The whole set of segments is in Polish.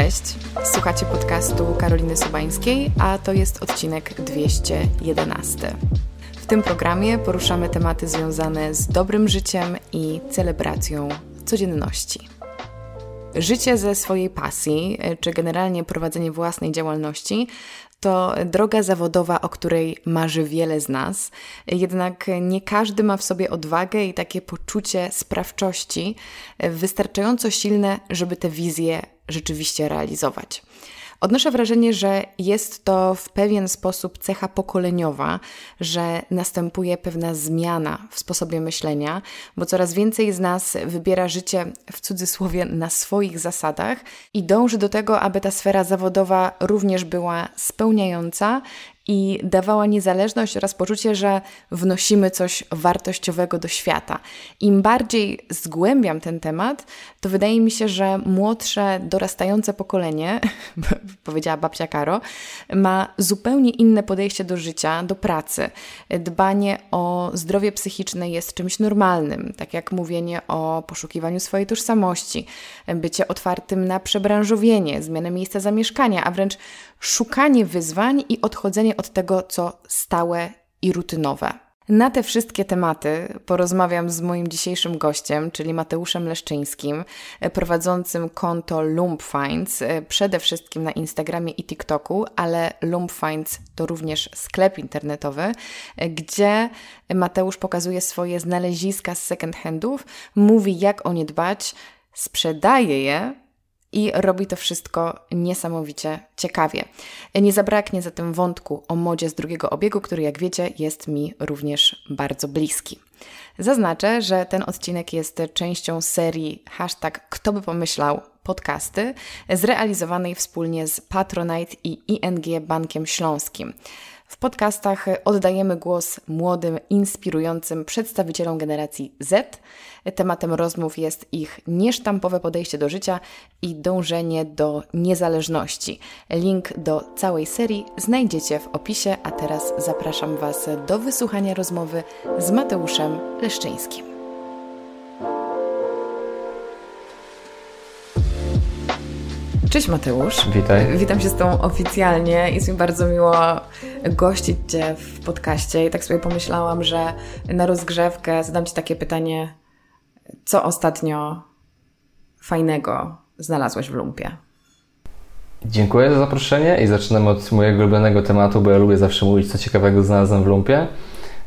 Cześć, słuchacie podcastu Karoliny Sobańskiej, a to jest odcinek 211. W tym programie poruszamy tematy związane z dobrym życiem i celebracją codzienności. Życie ze swojej pasji, czy generalnie prowadzenie własnej działalności, to droga zawodowa, o której marzy wiele z nas, jednak nie każdy ma w sobie odwagę i takie poczucie sprawczości wystarczająco silne, żeby tę wizję rzeczywiście realizować. Odnoszę wrażenie, że jest to w pewien sposób cecha pokoleniowa, że następuje pewna zmiana w sposobie myślenia, bo coraz więcej z nas wybiera życie w cudzysłowie na swoich zasadach i dąży do tego, aby ta sfera zawodowa również była spełniająca i dawała niezależność oraz poczucie, że wnosimy coś wartościowego do świata. Im bardziej zgłębiam ten temat, to wydaje mi się, że młodsze, dorastające pokolenie, powiedziała babcia Karo, ma zupełnie inne podejście do życia, do pracy. Dbanie o zdrowie psychiczne jest czymś normalnym, tak jak mówienie o poszukiwaniu swojej tożsamości, bycie otwartym na przebranżowienie, zmianę miejsca zamieszkania, a wręcz szukanie wyzwań i odchodzenie od tego, co stałe i rutynowe. Na te wszystkie tematy porozmawiam z moim dzisiejszym gościem, czyli Mateuszem Leszczyńskim, prowadzącym konto Lump Finds, przede wszystkim na Instagramie i TikToku, ale Lump Finds to również sklep internetowy, gdzie Mateusz pokazuje swoje znaleziska z second handów, mówi jak o nie dbać, sprzedaje je i robi to wszystko niesamowicie ciekawie. Nie zabraknie zatem wątku o modzie z drugiego obiegu, który jak wiecie jest mi również bardzo bliski. Zaznaczę, że ten odcinek jest częścią serii hashtag Kto by pomyślał podcasty, zrealizowanej wspólnie z Patronite i ING Bankiem Śląskim. W podcastach oddajemy głos młodym, inspirującym przedstawicielom generacji Z. Tematem rozmów jest ich niesztampowe podejście do życia i dążenie do niezależności. Link do całej serii znajdziecie w opisie, a teraz zapraszam Was do wysłuchania rozmowy z Mateuszem Leszczyńskim. Cześć Mateusz. Witaj. Witam się z Tobą oficjalnie. Jest mi bardzo miło gościć Cię w podcaście i tak sobie pomyślałam, że na rozgrzewkę zadam Ci takie pytanie, co ostatnio fajnego znalazłeś w lumpie? Dziękuję za zaproszenie i zaczynam od mojego ulubionego tematu, bo ja lubię zawsze mówić, co ciekawego znalazłem w lumpie.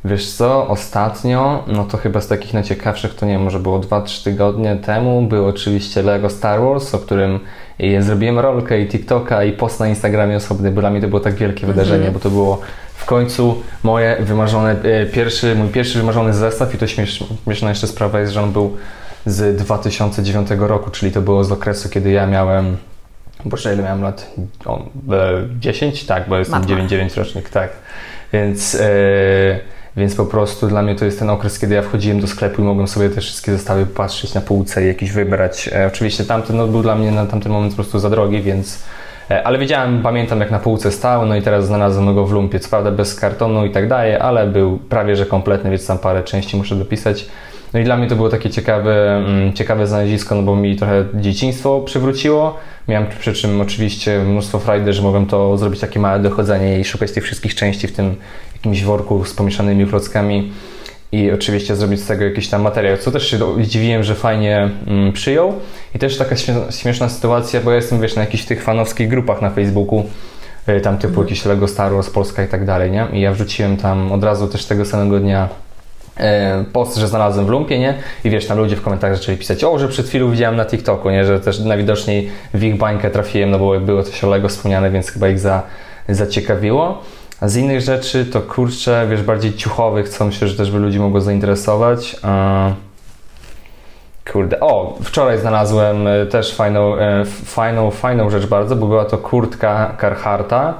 Wiesz co, ostatnio, no to chyba z takich najciekawszych, to nie wiem, może było 2-3 tygodnie temu, był oczywiście Lego Star Wars, o którym zrobiłem rolkę i TikToka i post na Instagramie osobny, bo dla mnie to było tak wielkie wydarzenie, mm -hmm. bo to było w końcu moje wymarzone, e, pierwszy, mój pierwszy wymarzony zestaw i to śmieszna jeszcze sprawa jest, że on był z 2009 roku, czyli to było z okresu, kiedy ja miałem Boże, ile miałem lat? O, 10? Tak, bo jestem 9-9 rocznik, tak. Więc... Yy, więc po prostu dla mnie to jest ten okres, kiedy ja wchodziłem do sklepu i mogłem sobie te wszystkie zestawy patrzeć na półce i jakiś wybrać. E, oczywiście tamten no, był dla mnie na tamten moment po prostu za drogi, więc e, ale wiedziałem, pamiętam jak na półce stał, no i teraz znalazłem go w lumpie, co prawda bez kartonu i tak dalej, ale był prawie że kompletny, więc tam parę części muszę dopisać. No i dla mnie to było takie ciekawe, mm, ciekawe znalezisko, no bo mi trochę dzieciństwo przywróciło. Miałem przy czym oczywiście mnóstwo frajdy, że mogłem to zrobić takie małe dochodzenie i szukać tych wszystkich części w tym jakimś worku z pomieszanymi klockami i oczywiście zrobić z tego jakiś tam materiał, co też się zdziwiłem, że fajnie mm, przyjął. I też taka śmieszna sytuacja, bo ja jestem, wiesz, na jakichś tych fanowskich grupach na Facebooku, y, tam typu mhm. jakieś Lego Star Wars Polska i tak dalej, nie? I ja wrzuciłem tam od razu też tego samego dnia post, że znalazłem w lumpie, nie? I wiesz, tam ludzie w komentarzach zaczęli pisać, o, że przed chwilą widziałem na TikToku, nie? Że też najwidoczniej w ich bańkę trafiłem, no bo było coś o Lego wspomniane, więc chyba ich za, zaciekawiło. A z innych rzeczy to kurczę, wiesz, bardziej ciuchowych, co myślę, że też by ludzi mogło zainteresować. Kurde, o, wczoraj znalazłem e, też fajną, e, fajną, fajną rzecz bardzo, bo była to kurtka Carharta, e,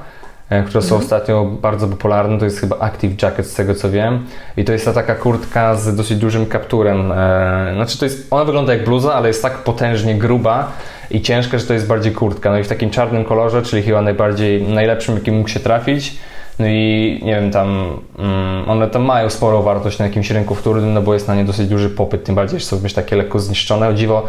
które są mhm. ostatnio bardzo popularne, to jest chyba Active Jacket z tego co wiem. I to jest ta taka kurtka z dosyć dużym kapturem, znaczy to jest, ona wygląda jak bluza, ale jest tak potężnie gruba i ciężka, że to jest bardziej kurtka, no i w takim czarnym kolorze, czyli chyba najbardziej, najlepszym jaki mógł się trafić, no i nie wiem, tam um, one tam mają sporą wartość na jakimś rynku wtórnym, no bo jest na nie dosyć duży popyt, tym bardziej, że są wiesz, takie lekko zniszczone. O dziwo,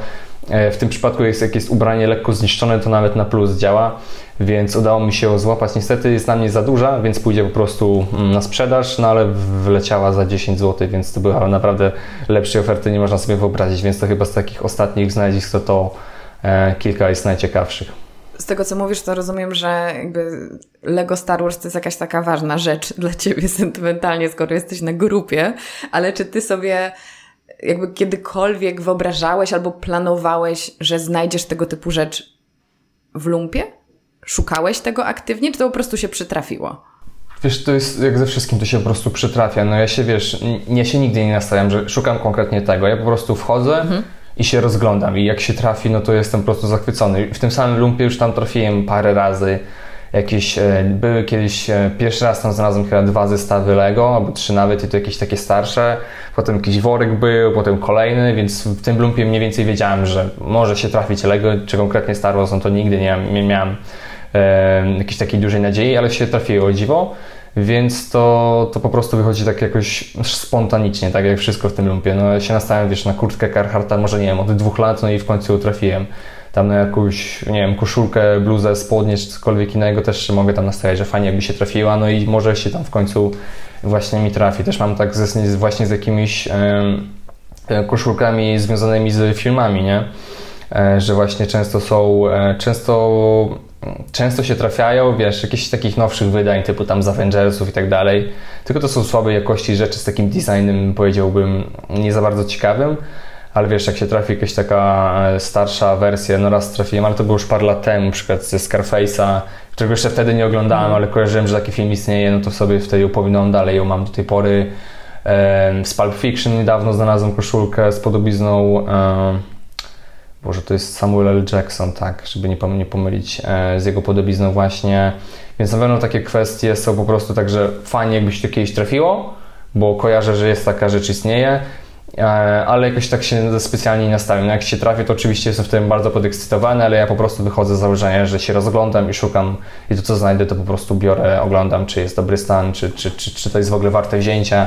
E, w tym przypadku, jest, jak jest ubranie lekko zniszczone, to nawet na plus działa, więc udało mi się złapać. Niestety jest na mnie za duża, więc pójdzie po prostu mm, na sprzedaż, no ale wleciała za 10 zł, więc to była naprawdę lepszej oferty, nie można sobie wyobrazić, więc to chyba z takich ostatnich znalezisk to to e, kilka jest najciekawszych. Z tego, co mówisz, to rozumiem, że jakby Lego Star Wars to jest jakaś taka ważna rzecz dla Ciebie sentymentalnie, skoro jesteś na grupie, ale czy Ty sobie jakby kiedykolwiek wyobrażałeś albo planowałeś, że znajdziesz tego typu rzecz w lumpie? Szukałeś tego aktywnie, czy to po prostu się przytrafiło? Wiesz, to jest jak ze wszystkim, to się po prostu przytrafia. No ja się, wiesz, ja się nigdy nie nastawiam, że szukam konkretnie tego. Ja po prostu wchodzę mhm. i się rozglądam i jak się trafi, no to jestem po prostu zachwycony. W tym samym lumpie już tam trafiłem parę razy jakieś, e, były kiedyś, e, pierwszy raz tam znalazłem chyba dwa zestawy Lego, albo trzy nawet i to jakieś takie starsze, potem jakiś worek był, potem kolejny, więc w tym lumpie mniej więcej wiedziałem, że może się trafić Lego, czy konkretnie Star Wars, no to nigdy nie, nie miałem e, jakiejś takiej dużej nadziei, ale się trafiło dziwo. Więc to, to po prostu wychodzi tak jakoś spontanicznie, tak jak wszystko w tym lumpie. No ja się nastawiam, wiesz, na kurtkę Carhartta, może nie wiem, od dwóch lat, no i w końcu trafiłem tam na jakąś, nie wiem, koszulkę, bluzę, spodnie czy cokolwiek innego też mogę tam nastawiać, że fajnie jakby się trafiła, no i może się tam w końcu właśnie mi trafi. Też mam tak z, właśnie z jakimiś e, koszulkami związanymi z filmami, nie? E, że właśnie często są, e, często, często się trafiają, wiesz, jakichś takich nowszych wydań, typu tam z Avengersów i tak dalej, tylko to są słabej jakości rzeczy z takim designem, powiedziałbym, nie za bardzo ciekawym, ale wiesz, jak się trafi jakaś taka e, starsza wersja, no raz trafiłem, ale to było już parę lat temu, na przykład ze Scarface'a, którego jeszcze wtedy nie oglądałem, mm. ale kojarzyłem, że taki film istnieje, no to sobie wtedy opowiadam dalej, ją mam do tej pory. Z Pulp Fiction niedawno znalazłem koszulkę z podobizną Boże, to jest Samuel L. Jackson, tak, żeby nie, pomylić e, z jego podobizną właśnie. Więc na pewno takie kwestie są po prostu tak, że fajnie jakby się to kiedyś trafiło, bo kojarzę, że jest taka rzecz istnieje. E, ale jakoś tak się specjalnie nie nastawiam. Jak się trafię, to oczywiście jestem w tym bardzo podekscytowany, ale ja po prostu wychodzę z założenia, że się rozglądam i szukam i to co znajdę, to po prostu biorę, oglądam, czy jest dobry stan, czy, czy, czy, czy to jest w ogóle warte wzięcia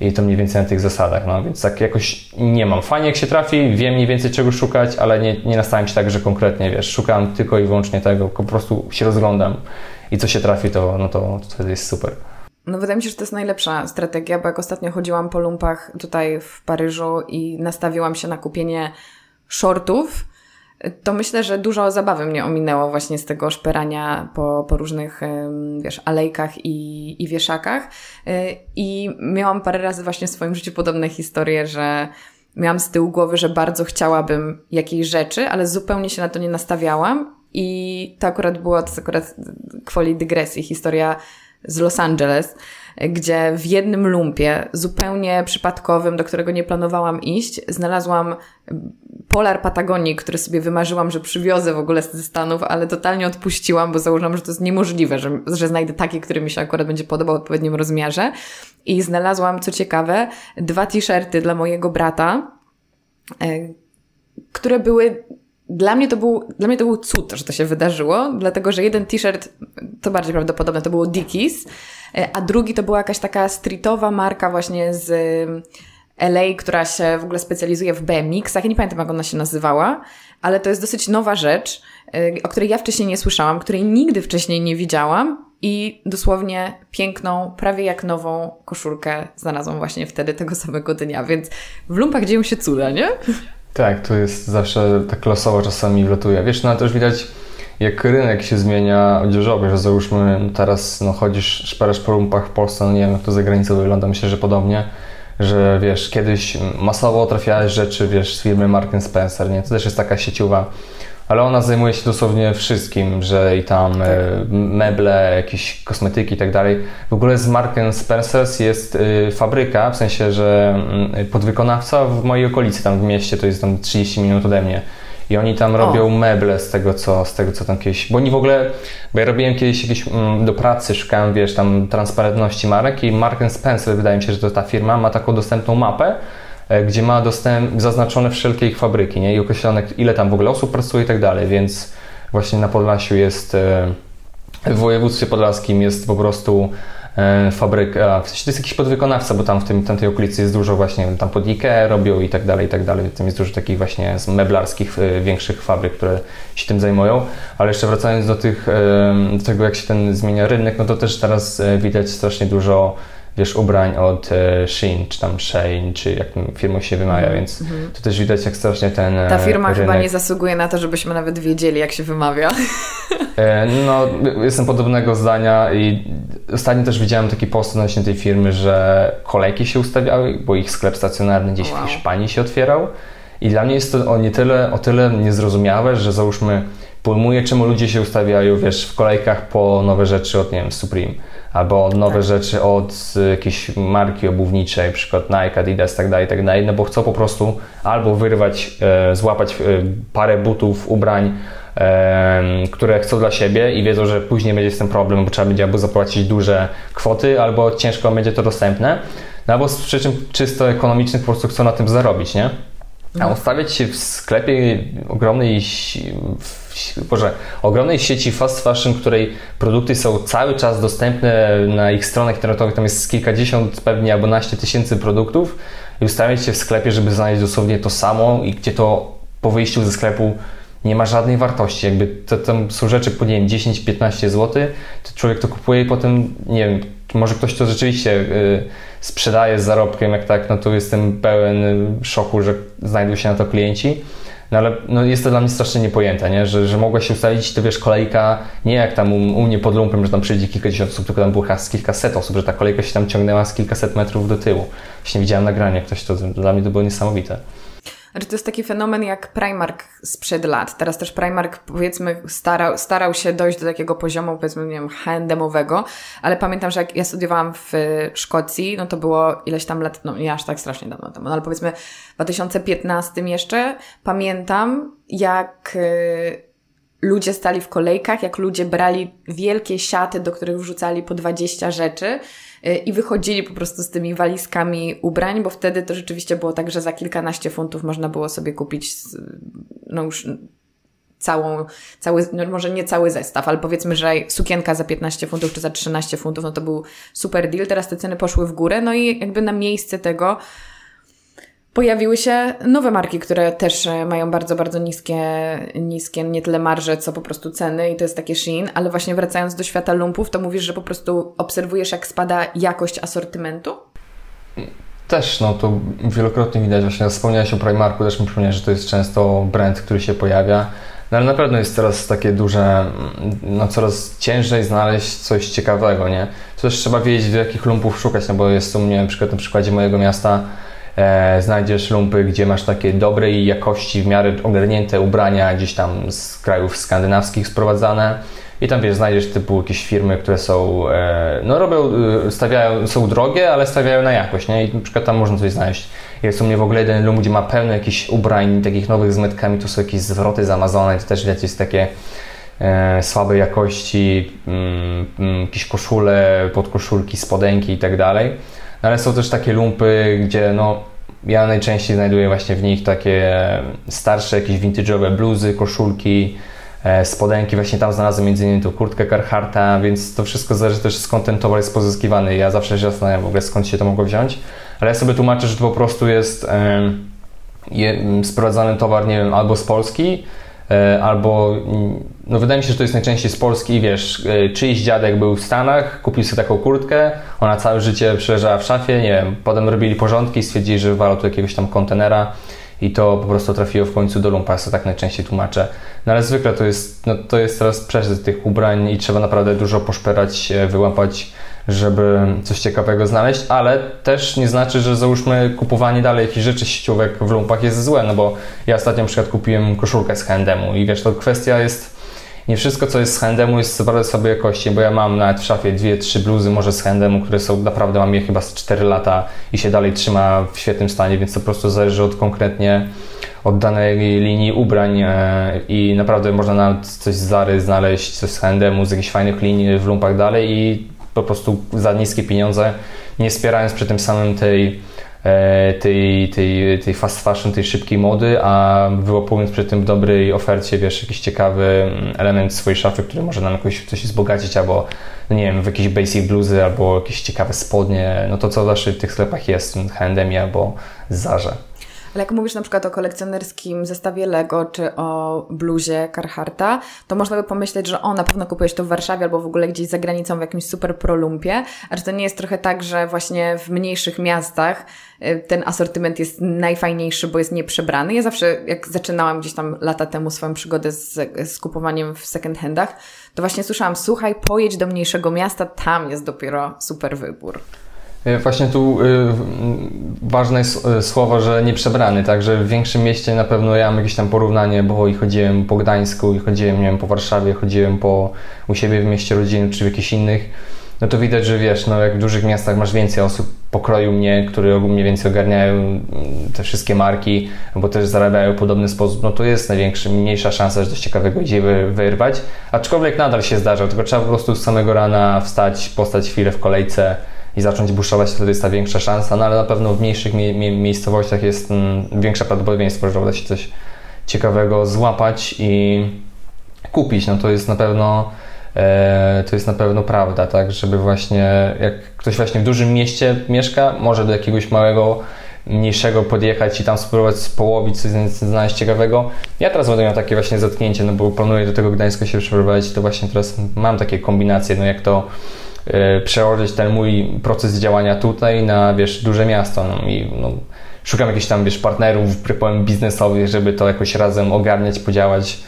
i to mniej więcej na tych zasadach, no więc tak jakoś nie mam. Fajnie jak się trafi, wiem mniej więcej czego szukać, ale nie, nie nastawiam się tak, że konkretnie, wiesz, szukam tylko i wyłącznie tego, po prostu się rozglądam i co się trafi, to, no to, to wtedy jest super. No wydaje mi się, że to jest najlepsza strategia, bo jak ostatnio chodziłam po lumpach tutaj w Paryżu i nastawiłam się na kupienie shortów, to myślę, że dużo zabawy mnie ominęło właśnie z tego szperania po, po różnych, wiesz, alejkach i, i wieszakach. Y, I miałam parę razy właśnie w swoim życiu podobne historie, że miałam z tyłu głowy, że bardzo chciałabym jakiejś rzeczy, ale zupełnie się na to nie nastawiałam. I to akurat było, to akurat kwoli dygresji, historia z Los Angeles, gdzie w jednym lumpie, zupełnie przypadkowym, do którego nie planowałam iść, znalazłam polar Patagonii, który sobie wymarzyłam, że przywiozę w ogóle ze Stanów, ale totalnie odpuściłam, bo założyłam, że to jest niemożliwe, że, że znajdę taki, który mi się akurat będzie podobał w odpowiednim rozmiarze. I znalazłam, co ciekawe, dwa t-shirty dla mojego brata, e, które były dla mnie to był, dla mnie to był cud, że to się wydarzyło, dlatego że jeden t-shirt, to bardziej prawdopodobne, to było Dickies, e, a drugi to była jakaś taka streetowa marka właśnie z LA, która się w ogóle specjalizuje w BMX-ach. Ja nie pamiętam, jak ona się nazywała, ale to jest dosyć nowa rzecz, e, o której ja wcześniej nie słyszałam, której nigdy wcześniej nie widziałam i dosłownie piękną, prawie jak nową koszulkę znalazłam właśnie wtedy, tego samego dnia, więc w lumpach dzieją się cuda, nie? Tak, to jest zawsze tak losowo czasami wlatuje. Wiesz, no też widać jak rynek się zmienia odzieżowy, że załóżmy teraz no, chodzisz, szperasz po rumpach w Polsce, no nie wiem jak to za granicą wygląda, myślę, że podobnie, że wiesz, kiedyś masowo trafiałeś rzeczy, wiesz, z firmy Mark Spencer, nie? To też jest taka sieciowa ale ona zajmuje się dosłownie wszystkim, że i tam tak. meble, jakieś kosmetyki i tak dalej. W ogóle z Marken Spencers jest y, fabryka, w sensie, że mm, podwykonawca w mojej okolicy, tam w mieście, to jest tam 30 minut ode mnie. I oni tam robią o. meble z tego, co, z tego, co tam kiedyś. Bo oni w ogóle, bo ja robiłem kiedyś jakieś mm, do pracy, szukałem, wiesz, tam transparentności marek i Marken Spencer, wydaje mi się, że to ta firma ma taką dostępną mapę, E, gdzie ma dostęp, zaznaczone wszelkie ich fabryki nie? i określone ile tam w ogóle osób pracuje i tak dalej, więc właśnie na Podlasiu jest, e, w województwie podlaskim jest po prostu e, fabryka, w sensie to jest jakiś podwykonawca, bo tam w tym, tam tej okolicy jest dużo właśnie, tam pod Ikea robią i tak dalej, i tak dalej. Tam jest dużo takich właśnie meblarskich, e, większych fabryk, które się tym zajmują. Ale jeszcze wracając do, tych, do tego, jak się ten zmienia rynek, no to też teraz widać strasznie dużo wiesz, ubrań od e, Shein, czy tam Shein, czy jak firma się wymawia, mm, więc mm. to też widać jak strasznie ten Ta firma rynek... chyba nie zasługuje na to, żebyśmy nawet wiedzieli, jak się wymawia. E, no, jestem podobnego zdania i ostatnio też widziałem taki post odnośnie tej firmy, że kolejki się ustawiały, bo ich sklep stacjonarny gdzieś wow. w Hiszpanii się otwierał i dla mnie jest to o, nie tyle, o tyle niezrozumiałe, że załóżmy pojmuję, czemu ludzie się ustawiają, wiesz, w kolejkach po nowe rzeczy od, nie wiem, Supreme albo nowe tak. rzeczy od jakiejś marki obuwniczej, przykład Nike, Adidas, tak dalej, tak dalej, no bo chcą po prostu albo wyrwać, e, złapać e, parę butów, ubrań, e, które chcą dla siebie i wiedzą, że później będzie z tym problem, bo trzeba będzie albo zapłacić duże kwoty, albo ciężko będzie to dostępne, no albo z przyczyn czysto ekonomicznych po prostu chcą na tym zarobić, nie? A no. ustawiać się w sklepie ogromnej, Boże, ogromnej sieci fast fashion, której produkty są cały czas dostępne na ich stronach internetowych, tam jest kilkadziesiąt pewnie albo naście tysięcy produktów i ustawiać się w sklepie, żeby znaleźć dosłownie to samo i gdzie to po wyjściu ze sklepu nie ma żadnej wartości. Jakby to tam są rzeczy po nie wiem, 10-15 zł, to człowiek to kupuje i potem nie wiem, może ktoś to rzeczywiście y, sprzedaje z zarobkiem, jak tak, no to jestem pełen szoku, że znajdują się na to klienci. No ale no jest to dla mnie strasznie niepojęte, nie? Że, że mogła się ustawić, to wiesz, kolejka, nie jak tam u, u mnie pod lumpem, że tam przyjdzie kilkadziesiąt osób, tylko tam było z kilkaset osób, że ta kolejka się tam ciągnęła z kilkaset metrów do tyłu. Właśnie widziałem nagranie, ktoś to, dla mnie to było niesamowite. Znaczy to jest taki fenomen jak Primark sprzed lat. Teraz też Primark powiedzmy starał, starał się dojść do takiego poziomu powiedzmy, nie wiem, handemowego, ale pamiętam, że jak ja studiowałam w Szkocji, no to było ileś tam lat, no nie aż tak strasznie dawno temu, no ale powiedzmy w 2015 jeszcze, pamiętam jak y, ludzie stali w kolejkach, jak ludzie brali wielkie siaty, do których wrzucali po 20 rzeczy y, i wychodzili po prostu z tymi walizkami ubrań, bo wtedy to rzeczywiście było tak, że za kilkanaście funtów można było sobie kupić no już całą, cały, no może nie cały zestaw, ale powiedzmy, że sukienka za 15 funtów czy za 13 funtów, no to był super deal. Teraz te ceny poszły w górę, no i jakby na miejsce tego Pojawiły się nowe marki, które też e, mają bardzo, bardzo niskie, niskie nie tyle marże, co po prostu ceny i to jest takie Shein, ale właśnie wracając do świata lumpów, to mówisz, że po prostu obserwujesz, jak spada jakość asortymentu? Też, no to wielokrotnie widać, właśnie wspomniałeś o Primarku, też mi przypomniałeś, że to jest często brand, który się pojawia, no ale na pewno jest teraz takie duże, no coraz ciężej znaleźć coś ciekawego, nie? To też trzeba wiedzieć, do jakich lumpów szukać, no bo jest u mnie na przykład na przykładzie mojego miasta znajdziesz lumpy, gdzie masz takie dobrej jakości, w miarę ogarnięte ubrania gdzieś tam z krajów skandynawskich sprowadzane. I tam wiesz, znajdziesz typu jakieś firmy, które są, e, no robią, e, stawiają, są drogie, ale stawiają na jakość, nie? I na przykład tam można coś znaleźć. Jest u mnie w ogóle jeden lump, gdzie ma pełno jakichś ubrań, takich nowych z metkami, tu są jakieś zwroty z Amazona i to też wiecie, jest takie e, słabej jakości, mm, mm, jakieś koszule, podkoszulki, spodenki i tak dalej. Ale są też takie lumpy, gdzie no, ja najczęściej znajduję właśnie w nich takie starsze, jakieś vintage'owe bluzy, koszulki, e, spodenki. Właśnie tam znalazłem między innymi tą kurtkę Carharta, więc to wszystko zależy też skąd ten towar jest pozyskiwany. Ja zawsze się zastanawiam w ogóle skąd się to mogło wziąć, ale ja sobie tłumaczę, że to po prostu jest je, sprowadzany towar, nie wiem, albo z Polski, E, albo no wydaje mi się, że to jest najczęściej z Polski wiesz, e, czyjś dziadek był w Stanach, kupił sobie taką kurtkę, ona całe życie przeleżała w szafie, nie wiem, potem robili porządki, stwierdzili, że wywalą tu jakiegoś tam kontenera i to po prostu trafiło w końcu do lumpa, ja sobie tak najczęściej tłumaczę. No ale zwykle to jest, no, to jest teraz przeżyt tych ubrań i trzeba naprawdę dużo poszperać, wyłapać żeby coś ciekawego znaleźć, ale też nie znaczy, że załóżmy kupowanie dalej jakichś rzeczy sieciówek w lumpach jest złe, no bo ja ostatnio na przykład kupiłem koszulkę z H&M-u i wiesz, to kwestia jest nie wszystko, co jest z H&M-u jest bardzo słabej jakości, bo ja mam nawet w szafie dwie, trzy bluzy może z H&M-u, które są naprawdę, mam je chyba z 4 lata i się dalej trzyma w świetnym stanie, więc to po prostu zależy od konkretnie od danej linii ubrań e, i naprawdę można nawet coś z Zary znaleźć, coś z H&M-u, z jakichś fajnych linii w lumpach dalej i po prostu za niskie pieniądze, nie wspierając przy tym samym tej tej, tej, tej fast fashion, tej szybkiej mody, a wyłapując przy tym w dobrej ofercie, wiesz, jakiś ciekawy mm, element swojej szafy, który może nam jakoś coś wzbogacić, albo no nie wiem, w jakieś basic bluzy, albo jakieś ciekawe spodnie, no to co zawsze w tych sklepach jest, H&M albo Zarze. Ale jak mówisz na przykład o kolekcjonerskim zestawie Lego czy o bluzie Carharta, to można by pomyśleć, że o, na pewno kupujesz to w Warszawie albo w ogóle gdzieś za granicą w jakimś super prolumpie, a czy to nie jest trochę tak, że właśnie w mniejszych miastach y, ten asortyment jest najfajniejszy, bo jest nieprzebrany. Ja zawsze, jak zaczynałam gdzieś tam lata temu swoją przygodę z, z kupowaniem w second handach, to właśnie słyszałam, słuchaj, pojedź do mniejszego miasta, tam jest dopiero super wybór. E, właśnie tu y, ważne jest słowo, że nie przebrany, także w większym mieście na pewno ja mam jakieś tam porównanie, bo i chodziłem po Gdańsku, i chodziłem, nie wiem, po Warszawie, chodziłem po u siebie w mieście rodzinnym, czy w jakichś innych, no to widać, że wiesz, no jak w dużych miastach masz więcej osób pokroju mnie, które mniej więcej ogarniają te wszystkie marki, bo też zarabiają w podobny sposób, no to jest największa, mniejsza szansa, że coś ciekawego idzie wyrwać, aczkolwiek nadal się zdarza, tylko trzeba po prostu z samego rana wstać, postać chwilę w kolejce, i zacząć buszować, wtedy jest ta większa szansa, no ale na pewno w mniejszych mie mie miejscowościach jest mm, większe prawdopodobieństwo, że uda się coś ciekawego złapać i kupić. No to jest na pewno e, to jest na pewno prawda, tak, żeby właśnie jak ktoś właśnie w dużym mieście mieszka, może do jakiegoś małego mniejszego podjechać i tam spróbować połowić, coś znaleźć ciekawego. Ja teraz będę miał takie właśnie zetknięcie, no bo planuję do tego Gdańska się przeprowadzić, to właśnie teraz mam takie kombinacje, no jak to przełożyć ten mój proces działania tutaj na, wiesz, duże miasto. No i no, szukam jakichś tam, wiesz, partnerów, powiem, biznesowych, żeby to jakoś razem ogarniać, podziałać,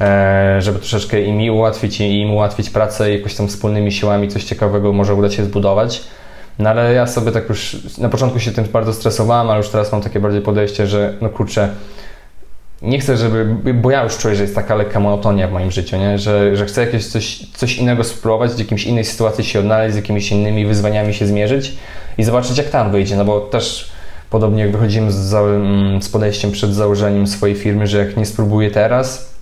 e, żeby troszeczkę im ułatwić, im ułatwić pracę i jakoś tam wspólnymi siłami coś ciekawego może uda się zbudować. No ale ja sobie tak już, na początku się tym bardzo stresowałem, ale już teraz mam takie bardziej podejście, że no kurczę, nie chcę, żeby, bo ja już czuję, że jest taka lekka monotonia w moim życiu, nie? Że, że chcę jakieś coś, coś innego spróbować, w jakimś innej sytuacji się odnaleźć, z jakimiś innymi wyzwaniami się zmierzyć i zobaczyć, jak tam wyjdzie, no bo też podobnie jak wychodzimy z, mm, z podejściem przed założeniem swojej firmy, że jak nie spróbuję teraz,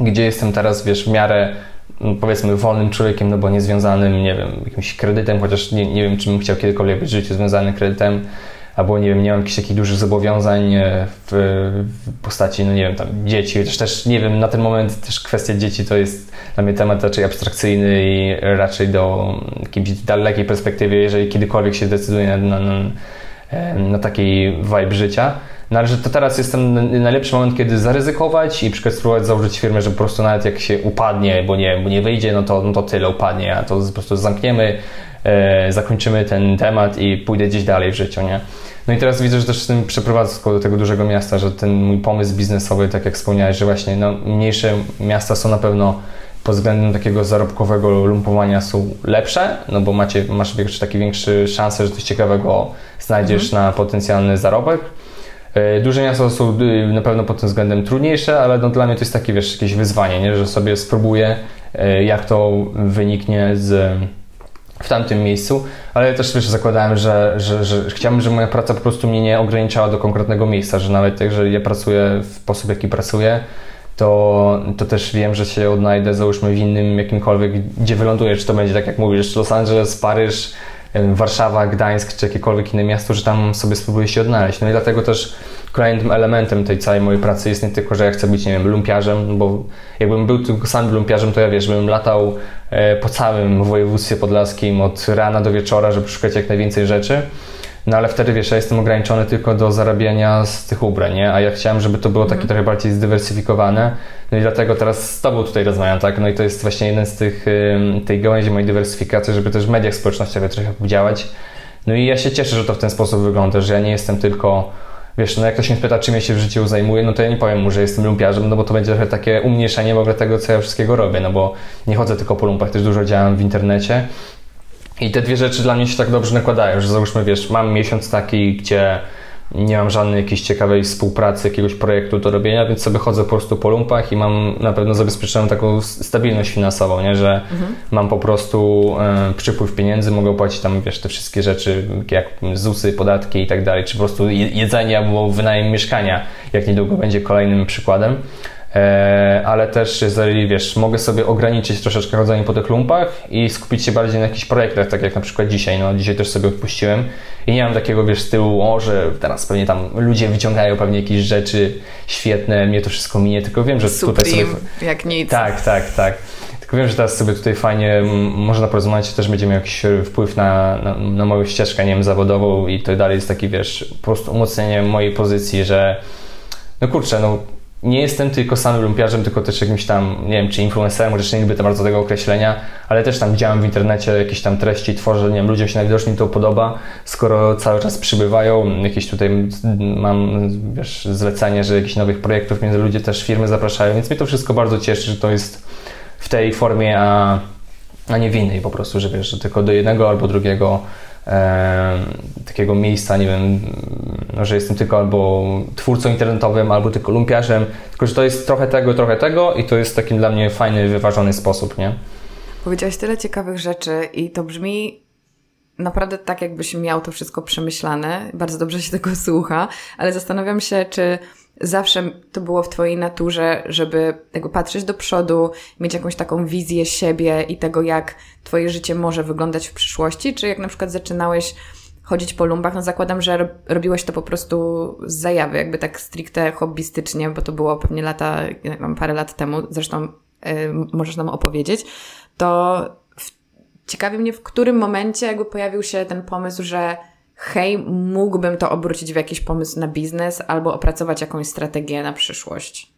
gdzie jestem teraz, wiesz, w miarę mm, powiedzmy wolnym człowiekiem, no bo niezwiązanym, nie wiem, jakimś kredytem, chociaż nie, nie wiem, czy bym chciał kiedykolwiek być w życiu związany kredytem, albo nie wiem, nie mam jakichś takich dużych zobowiązań e, w, w, postaci, no nie wiem, tam dzieci, chociaż też nie wiem, na ten moment też kwestia dzieci to jest dla mnie temat raczej abstrakcyjny i raczej do jakiejś dalekiej perspektywy, jeżeli kiedykolwiek się decyduje na, na, na, na takiej vibe życia. No że to teraz jest ten najlepszy moment, kiedy zaryzykować i przykład spróbować założyć firmę, że po prostu nawet jak się upadnie, bo nie, bo nie wyjdzie, no to, no to tyle upadnie, a to po prostu zamkniemy, e, zakończymy ten temat i pójdę gdzieś dalej w życiu, nie? No i teraz widzę, że też z tym przeprowadzką do tego dużego miasta, że ten mój pomysł biznesowy, tak jak wspomniałeś, że właśnie no, mniejsze miasta są na pewno pod względem takiego zarobkowego lumpowania są lepsze, no bo macie, masz większy, taki większy szansę, że coś ciekawego znajdziesz mhm. na potencjalny zarobek. E, duże miasta są y, na pewno pod tym względem trudniejsze, ale no dla mnie to jest takie, wiesz, jakieś wyzwanie, nie? że sobie spróbuję, e, jak to wyniknie z w tamtym miejscu, ale też wiesz, zakładałem, że, że, że chciałbym, żeby moja praca po prostu mnie nie ograniczała do konkretnego miejsca, że nawet jeżeli ja pracuję w sposób, jaki pracuję, to, to też wiem, że się odnajdę załóżmy w innym jakimkolwiek, gdzie wyląduję, czy to będzie tak jak mówisz, Los Angeles, Paryż, Warszawa, Gdańsk, czy jakiekolwiek inne miasto, że tam sobie spróbuję się odnaleźć. No i dlatego też kolejnym elementem tej całej mojej pracy jest nie tylko, że ja chcę być, nie wiem, lumpiarzem, bo jakbym był tylko sam lumpiarzem, to ja wiesz, bym latał e, po całym województwie podlaskim od rana do wieczora, żeby szukać jak najwięcej rzeczy. No ale wtedy wiesz, ja jestem ograniczony tylko do zarabiania z tych ubrań, nie? A ja chciałem, żeby to było takie mhm. trochę bardziej zdywersyfikowane. No i dlatego teraz z Tobą tutaj rozmawiam, tak? No i to jest właśnie jeden z tych, tej gałęzi mojej dywersyfikacji, żeby też w mediach społecznościowych trochę działać. No i ja się cieszę, że to w ten sposób wygląda, że ja nie jestem tylko wiesz, no jak ktoś mnie pyta, czym ja się w życiu zajmuję, no to ja nie powiem mu, że jestem lumpiarzem, no bo to będzie trochę takie umniejszenie w ogóle tego, co ja wszystkiego robię, no bo nie chodzę tylko po lumpach, też dużo działam w internecie. I te dwie rzeczy dla mnie się tak dobrze nakładają, że załóżmy, wiesz, mam miesiąc taki, gdzie nie mam żadnej jakiejś ciekawej współpracy, jakiegoś projektu do robienia, więc sobie chodzę po prostu po lumpach i mam na pewno zabezpieczoną taką stabilność finansową, nie? że mhm. mam po prostu e, przypływ pieniędzy, mogę płacić tam, wiesz, te wszystkie rzeczy, jak ZUSy, podatki i tak dalej, czy po prostu jedzenie albo wynajem mieszkania, jak niedługo będzie kolejnym przykładem. E, ale też jeżeli wiesz, mogę sobie ograniczyć troszeczkę chodzenie po tych lumpach i skupić się bardziej na jakichś projektach, tak jak na przykład dzisiaj, no dzisiaj też sobie odpuściłem i nie mam takiego wiesz z tyłu, o, że teraz pewnie tam ludzie wyciągają pewnie jakieś rzeczy świetne, mnie to wszystko minie, tylko wiem, że Supreme, tutaj sobie... jak nic. Tak, tak, tak. Tylko wiem, że teraz sobie tutaj fajnie można porozmawiać, też będziemy jakiś wpływ na, na, na moją ścieżkę, nie wiem, zawodową i to dalej jest taki, wiesz, po prostu umocnienie mojej pozycji, że no kurczę, no nie jestem tylko samym lumpiarzem, tylko też jakimś tam, nie wiem, czy influencerem, chociaż nie lubię to bardzo tego określenia, ale też tam działam w internecie, jakieś tam treści tworzę, nie wiem, ludziom się najwidoczniej to podoba, skoro cały czas przybywają, jakieś tutaj mam, wiesz, zlecenie, że jakichś nowych projektów między ludzie też firmy zapraszają, więc mnie to wszystko bardzo cieszy, że to jest w tej formie, a, a nie w innej po prostu, że wiesz, że tylko do jednego albo drugiego e, takiego miejsca, nie wiem, no, że jestem tylko albo twórcą internetowym, albo tylko lumpiarzem, tylko że to jest trochę tego, trochę tego i to jest taki dla mnie fajny, wyważony sposób, nie? Powiedziałeś tyle ciekawych rzeczy i to brzmi naprawdę tak, jakbyś miał to wszystko przemyślane. Bardzo dobrze się tego słucha, ale zastanawiam się, czy zawsze to było w Twojej naturze, żeby tego patrzeć do przodu, mieć jakąś taką wizję siebie i tego, jak Twoje życie może wyglądać w przyszłości, czy jak na przykład zaczynałeś chodzić po lumbach, no zakładam, że robiłeś to po prostu z zajawy, jakby tak stricte hobbystycznie, bo to było pewnie lata, mam parę lat temu, zresztą yy, możesz nam opowiedzieć, to w, ciekawi mnie, w którym momencie jakby pojawił się ten pomysł, że hej, mógłbym to obrócić w jakiś pomysł na biznes albo opracować jakąś strategię na przyszłość?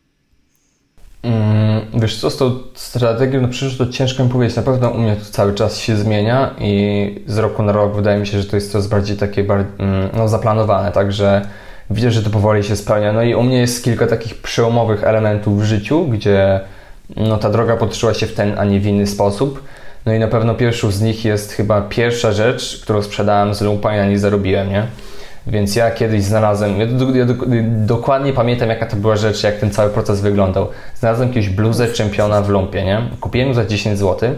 Mm, wiesz co, z tą strategią na przyszłość to ciężko mi powiedzieć. Na pewno u mnie to cały czas się zmienia i z roku na rok wydaje mi się, że to jest coraz bardziej takie mm, no, zaplanowane, także widzę, że to powoli się spełnia. No i u mnie jest kilka takich przełomowych elementów w życiu, gdzie no, ta droga potoczyła się w ten, a nie w inny sposób. No i na pewno pierwszą z nich jest chyba pierwsza rzecz, którą sprzedałem z lumpa i na niej zarobiłem, nie? Więc ja kiedyś znalazłem, ja, do, ja do, dokładnie pamiętam jaka to była rzecz, jak ten cały proces wyglądał. Znalazłem jakieś bluzę czempiona w lumpie, nie? Kupiłem ją za 10 zł.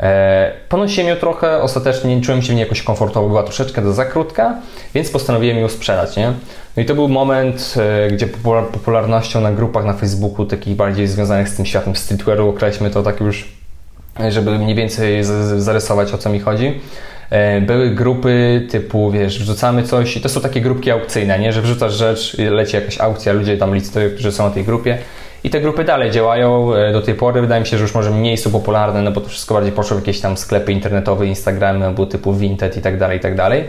E, ponosiłem ją trochę, ostatecznie nie czułem się w niej jakoś komfortowo, była troszeczkę za krótka, więc postanowiłem ją sprzedać, nie? No i to był moment, e, gdzie popularnością na grupach na Facebooku, takich bardziej związanych z tym światem streetwearu, określmy to tak już żeby mniej więcej zarysować o co mi chodzi. E, były grupy typu, wiesz, wrzucamy coś i to są takie grupki aukcyjne, nie? Że wrzucasz rzecz, leci jakaś aukcja, ludzie tam licytują, którzy są na tej grupie i te grupy dalej działają e, do tej pory. Wydaje mi się, że już może mniej są popularne, no bo to wszystko bardziej poszło w jakieś tam sklepy internetowe, Instagramy, albo typu Vinted i tak dalej, i tak dalej.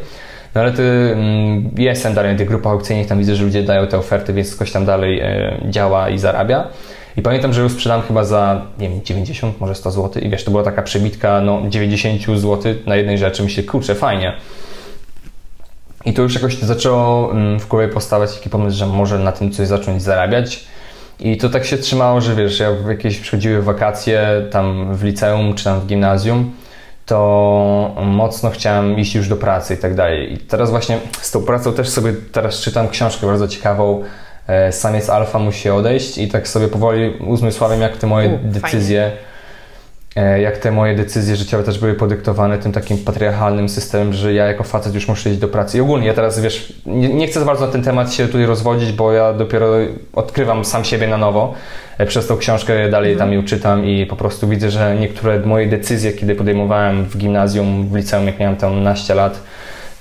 No ale ty, mm, jestem dalej na tych grupach aukcyjnych, tam widzę, że ludzie dają te oferty, więc coś tam dalej e, działa i zarabia. I pamiętam, że ją sprzedam chyba za, nie wiem, 90, może 100 zł. I wiesz, to była taka przebitka, no 90 zł na jednej rzeczy. Myślę, kurczę, fajnie. I to już jakoś zaczęło mm, w głowie postawać taki pomysł, że może na tym coś zacząć zarabiać. I to tak się trzymało, że wiesz, jak jakieś przychodziły wakacje tam w liceum czy tam w gimnazjum, to mocno chciałem iść już do pracy i tak dalej. I teraz właśnie z tą pracą też sobie teraz czytam książkę bardzo ciekawą samiec alfa musi odejść i tak sobie powoli uzmysławiam, jak te moje U, decyzje, fajnie. E, jak te moje decyzje życiowe też były podyktowane tym takim patriarchalnym systemem, że ja jako facet już muszę iść do pracy. I ogólnie ja teraz, wiesz, nie, nie chcę za bardzo na ten temat się tutaj rozwodzić, bo ja dopiero odkrywam sam siebie na nowo. E, przez tą książkę dalej mhm. tam ją czytam i po prostu widzę, że niektóre moje decyzje, kiedy podejmowałem w gimnazjum, w liceum, jak miałem tam 12 lat,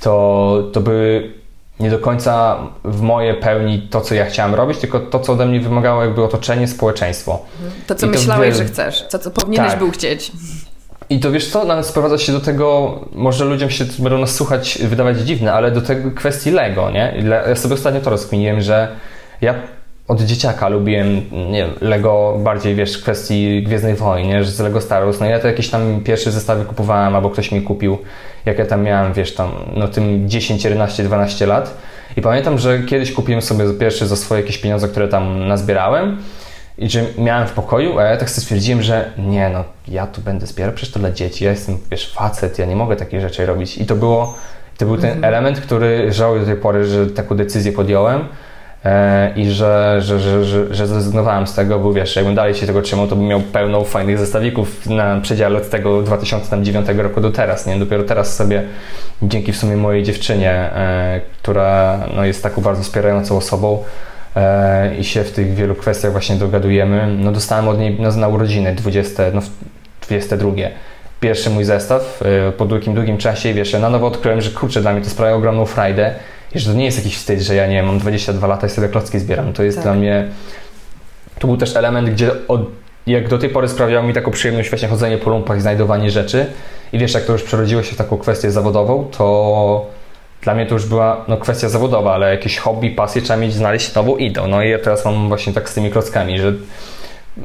to, to były nie do końca w moje pełni to, co ja chciałem robić, tylko to, co ode mnie wymagało jakby otoczenie, społeczeństwo. To, co I myślałeś, to, że chcesz, to, co powinieneś tak. był chcieć. I to wiesz co, nawet sprowadza się do tego, może ludziom się będą nas słuchać, wydawać dziwne, ale do tego kwestii Lego, nie? Ja sobie ostatnio to rozkminiłem, że ja od dzieciaka lubiłem, nie wiem, Lego bardziej, wiesz, w kwestii Gwiezdnej Wojny, że z Lego Star Wars, no ja to jakieś tam pierwsze zestawy kupowałem, albo ktoś mi kupił, jak ja tam miałem, wiesz, tam, no tym 10, 11, 12 lat. I pamiętam, że kiedyś kupiłem sobie pierwszy za swoje jakieś pieniądze, które tam nazbierałem. I że miałem w pokoju, a ja tak sobie stwierdziłem, że nie, no ja tu będę zbierał, przecież to dla dzieci, ja jestem, wiesz, facet, ja nie mogę takich rzeczy robić. I to było, to był ten mhm. element, który żałuję do tej pory, że taką decyzję podjąłem, i że, że, że, że, że zrezygnowałem z tego, bo wiesz, jakbym dalej się tego trzymał, to bym miał pełną fajnych zestawików na przedziale od tego 2009 roku do teraz, nie? Dopiero teraz sobie, dzięki w sumie mojej dziewczynie, e, która no, jest taką bardzo wspierającą osobą, e, i się w tych wielu kwestiach właśnie dogadujemy. No dostałem od niej no, na urodziny 20, no 22 pierwszy mój zestaw e, po długim, długim czasie wiesz, na nowo odkryłem, że kurczę, dla mnie to sprawia ogromną frajdę i że to nie jest jakiś wstyd, że ja nie wiem, mam 22 lata i sobie klocki zbieram. To jest tak. dla mnie... To był też element, gdzie od, jak do tej pory sprawiało mi taką przyjemność właśnie chodzenie po lumpach, znajdowanie rzeczy i wiesz, jak to już przerodziło się w taką kwestię zawodową, to dla mnie to już była no, kwestia zawodowa, ale jakieś hobby, pasję trzeba mieć, znaleźć nową idą. No i ja teraz mam właśnie tak z tymi klockami, że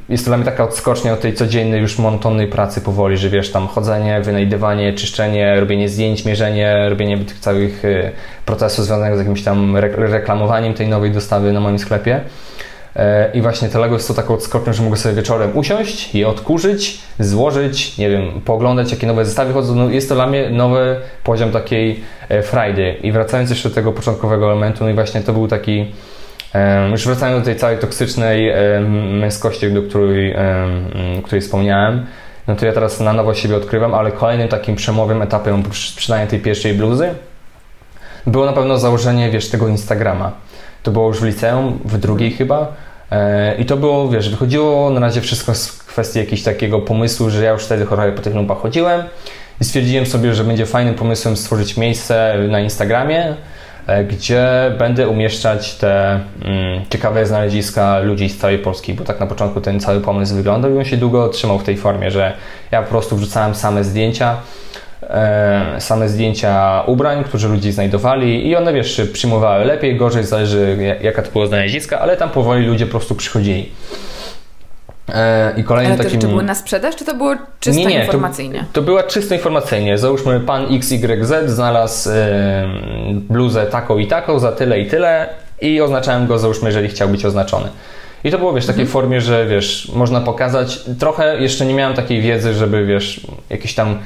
jest to dla mnie taka odskocznia od tej codziennej, już monotonnej pracy powoli, że wiesz, tam chodzenie, wynajdywanie, czyszczenie, robienie zdjęć, mierzenie, robienie tych całych y, procesów związanych z jakimś tam reklamowaniem tej nowej dostawy na moim sklepie. E, I właśnie to Lego jest to taką odskocznią, że mogę sobie wieczorem usiąść, je odkurzyć, złożyć, nie wiem, pooglądać jakie nowe zestawy chodzą. No jest to dla mnie nowy poziom takiej e, frajdy. I wracając jeszcze do tego początkowego elementu, no i właśnie to był taki już wracając do tej całej toksycznej męskości, do której, której wspomniałem, no to ja teraz na nowo siebie odkrywam, ale kolejnym takim przemowym etapem przynajmniej tej pierwszej bluzy było na pewno założenie, wiesz, tego Instagrama. To było już w liceum, w drugiej chyba. E, I to było, wiesz, wychodziło na razie wszystko z kwestii jakiegoś takiego pomysłu, że ja już wtedy trochę po tych lumpach chodziłem i stwierdziłem sobie, że będzie fajnym pomysłem stworzyć miejsce na Instagramie, gdzie będę umieszczać te mm, ciekawe znaleziska ludzi z całej Polski, bo tak na początku ten cały pomysł wyglądał i on się długo trzymał w tej formie, że ja po prostu wrzucałem same zdjęcia, e, same zdjęcia ubrań, które ludzie znajdowali i one, wiesz, przyjmowały lepiej, gorzej, zależy jaka to było znaleziska, ale tam powoli ludzie po prostu przychodzili. E, I kolejnym Ale to takim... czy były na sprzedaż, czy to było czysto nie, nie, informacyjnie? To, to była czysto informacyjnie. Załóżmy, pan XYZ znalazł bluzę taką i taką za tyle i tyle i oznaczałem go, załóżmy, jeżeli chciał być oznaczony. I to było, wiesz, w takiej mhm. formie, że, wiesz, można pokazać. Trochę jeszcze nie miałem takiej wiedzy, żeby, wiesz, jakiś tam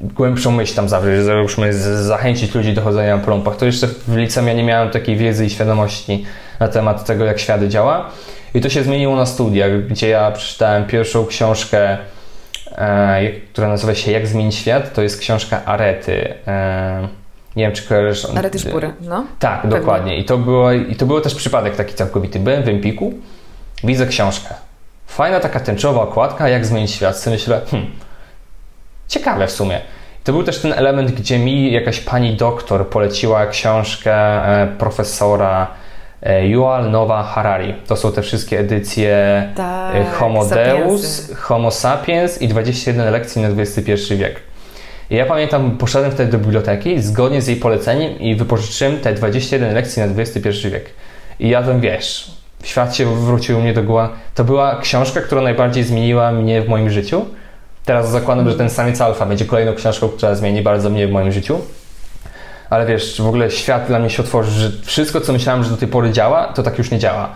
głębszą myśl tam zawrzeć, załóżmy, zachęcić ludzi do chodzenia po lumpach. To jeszcze w liceum ja nie miałem takiej wiedzy i świadomości na temat tego, jak świat działa. I to się zmieniło na studiach, gdzie ja przeczytałem pierwszą książkę, e, która nazywa się Jak zmienić świat. To jest książka Arety. E, nie wiem, czy kojarzysz. Arety Szpury, no? Tak, Pewnie. dokładnie. I to, było, I to był też przypadek taki całkowity. Byłem w Empiku, widzę książkę. Fajna taka tęczowa okładka, jak zmienić świat. Co myślę, hmm, ciekawe w sumie. To był też ten element, gdzie mi jakaś pani doktor poleciła książkę e, profesora Yuval Nowa Harari. To są te wszystkie edycje e, tak, Homo Deus, Homo Sapiens i 21 lekcji na XXI wiek. I ja pamiętam, poszedłem wtedy do biblioteki zgodnie z jej poleceniem i wypożyczyłem te 21 lekcji na XXI wiek. I ja tam, wiesz, świat się wrócił mnie do głowy. To była książka, która najbardziej zmieniła mnie w moim życiu. Teraz zakładam, że ten samiec alfa będzie kolejną książką, która zmieni bardzo mnie w moim życiu ale wiesz, w ogóle świat dla mnie się otworzy, że wszystko, co myślałem, że do tej pory działa, to tak już nie działa.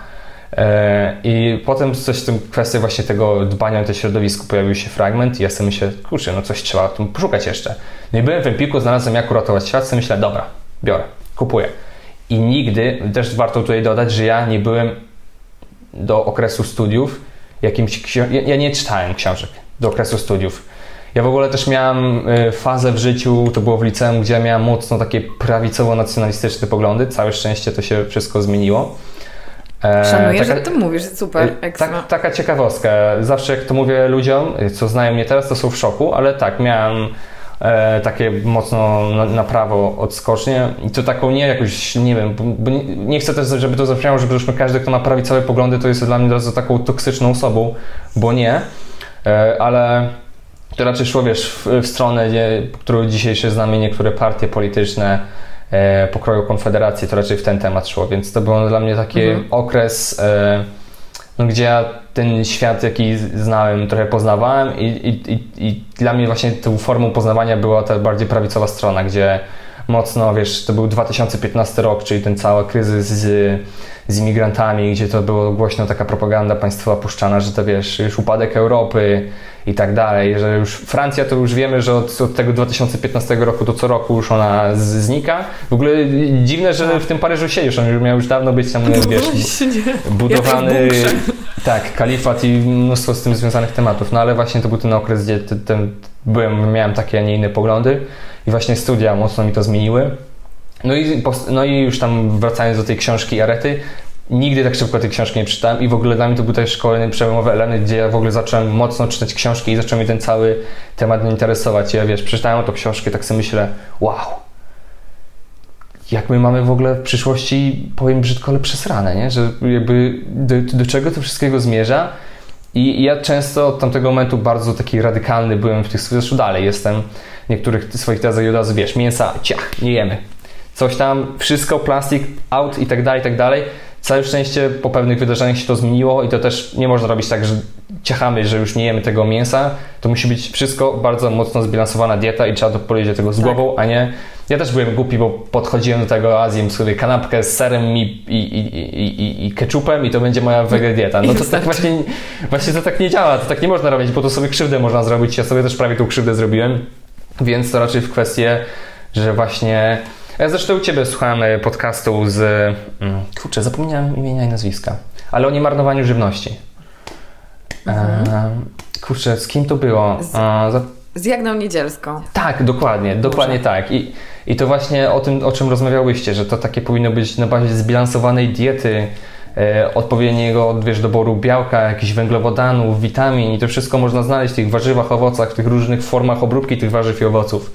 E, I potem coś w tym kwestii właśnie tego dbania o to środowisko pojawił się fragment i ja sobie myślę, kurczę, no coś trzeba tu poszukać jeszcze. No i byłem w Empiku, znalazłem jak uratować świat, sobie myślę, dobra, biorę, kupuję. I nigdy, też warto tutaj dodać, że ja nie byłem do okresu studiów jakimś, ja, ja nie czytałem książek do okresu studiów. Ja w ogóle też miałem y, fazę w życiu, to było w liceum, gdzie ja miałem mocno takie prawicowo-nacjonalistyczne poglądy. Całe szczęście to się wszystko zmieniło. E, Szanuję, taka, że ty mówisz, super, y, tak, Taka ciekawostka. Zawsze jak to mówię ludziom, y, co znają mnie teraz, to są w szoku, ale tak, miałem e, takie mocno na, na, prawo odskocznie i to taką nie jakoś, nie wiem, bo nie, nie, chcę też, żeby to zabrzmiało, że zresztą każdy, kto ma prawicowe poglądy, to jest dla mnie od taką toksyczną osobą, bo nie, e, ale to raczej szło, wiesz, w, w stronę, gdzie, którą dzisiejsze znamy niektóre partie polityczne e, pokroju Konfederacji, to raczej w ten temat szło, więc to był dla mnie taki mhm. okres, e, no, gdzie ja ten świat, jaki znałem, trochę poznawałem i, i, i, i dla mnie właśnie tą formą poznawania była ta bardziej prawicowa strona, gdzie mocno, wiesz, to był 2015 rok, czyli ten cały kryzys z, z imigrantami, gdzie to było głośno taka propaganda państwowa puszczana, że to wiesz, już upadek Europy, i tak dalej, że już Francja to już wiemy, że od, od tego 2015 roku to co roku już ona z, znika. W ogóle dziwne, że w tym Paryżu siedzisz, on już miał już dawno być tam, no wiesz, budowany tak, kalifat i mnóstwo z tym związanych tematów, no ale właśnie to był ten okres, gdzie ten, byłem, miałem takie, a nie inne poglądy i właśnie studia mocno mi to zmieniły. No i, no i już tam wracając do tej książki Arety, nigdy tak szybko tej książki nie czytałem i w ogóle dla mnie to był też kolejny przełomowy element, gdzie ja w ogóle zacząłem mocno czytać książki i zaczął mnie ten cały temat interesować. Ja wiesz, przeczytałem tą książkę tak sobie myślę, wow, jak my mamy w ogóle w przyszłości, powiem brzydko, ale przesrane, nie? Że jakby do, do czego to wszystkiego zmierza i ja często od tamtego momentu bardzo taki radykalny byłem w tych, zresztą dalej jestem niektórych swoich od razu, wiesz, mięsa, ciach, nie jemy. Coś tam, wszystko, plastik, out i tak dalej, i tak dalej. Całe szczęście po pewnych wydarzeniach się to zmieniło i to też nie można robić tak, że ciachamy, że już nie jemy tego mięsa. To musi być wszystko bardzo mocno zbilansowana dieta i trzeba to podejść do tego z tak. głową, a nie... Ja też byłem głupi, bo podchodziłem do tego Azji, sobie kanapkę z serem i, i, i, i, ketchupem i to będzie moja wege dieta. No to tak właśnie, właśnie to tak nie działa, to tak nie można robić, bo to sobie krzywdę można zrobić. Ja sobie też prawie tą krzywdę zrobiłem, więc to raczej w kwestii, że właśnie ja zresztą u Ciebie słuchałem e, podcastu z... Mm, kurczę, zapomniałem imienia i nazwiska. Ale o niemarnowaniu żywności. Mhm. E, kurczę, z kim to było? Z, za... z Jagną Niedzielską. Tak, dokładnie, dokładnie Może. tak. I, I to właśnie o tym, o czym rozmawiałyście, że to takie powinno być na bazie zbilansowanej diety, e, odpowiedniego wiesz, doboru białka, jakichś węglowodanów, witamin i to wszystko można znaleźć w tych warzywach, owocach, w tych różnych formach obróbki tych warzyw i owoców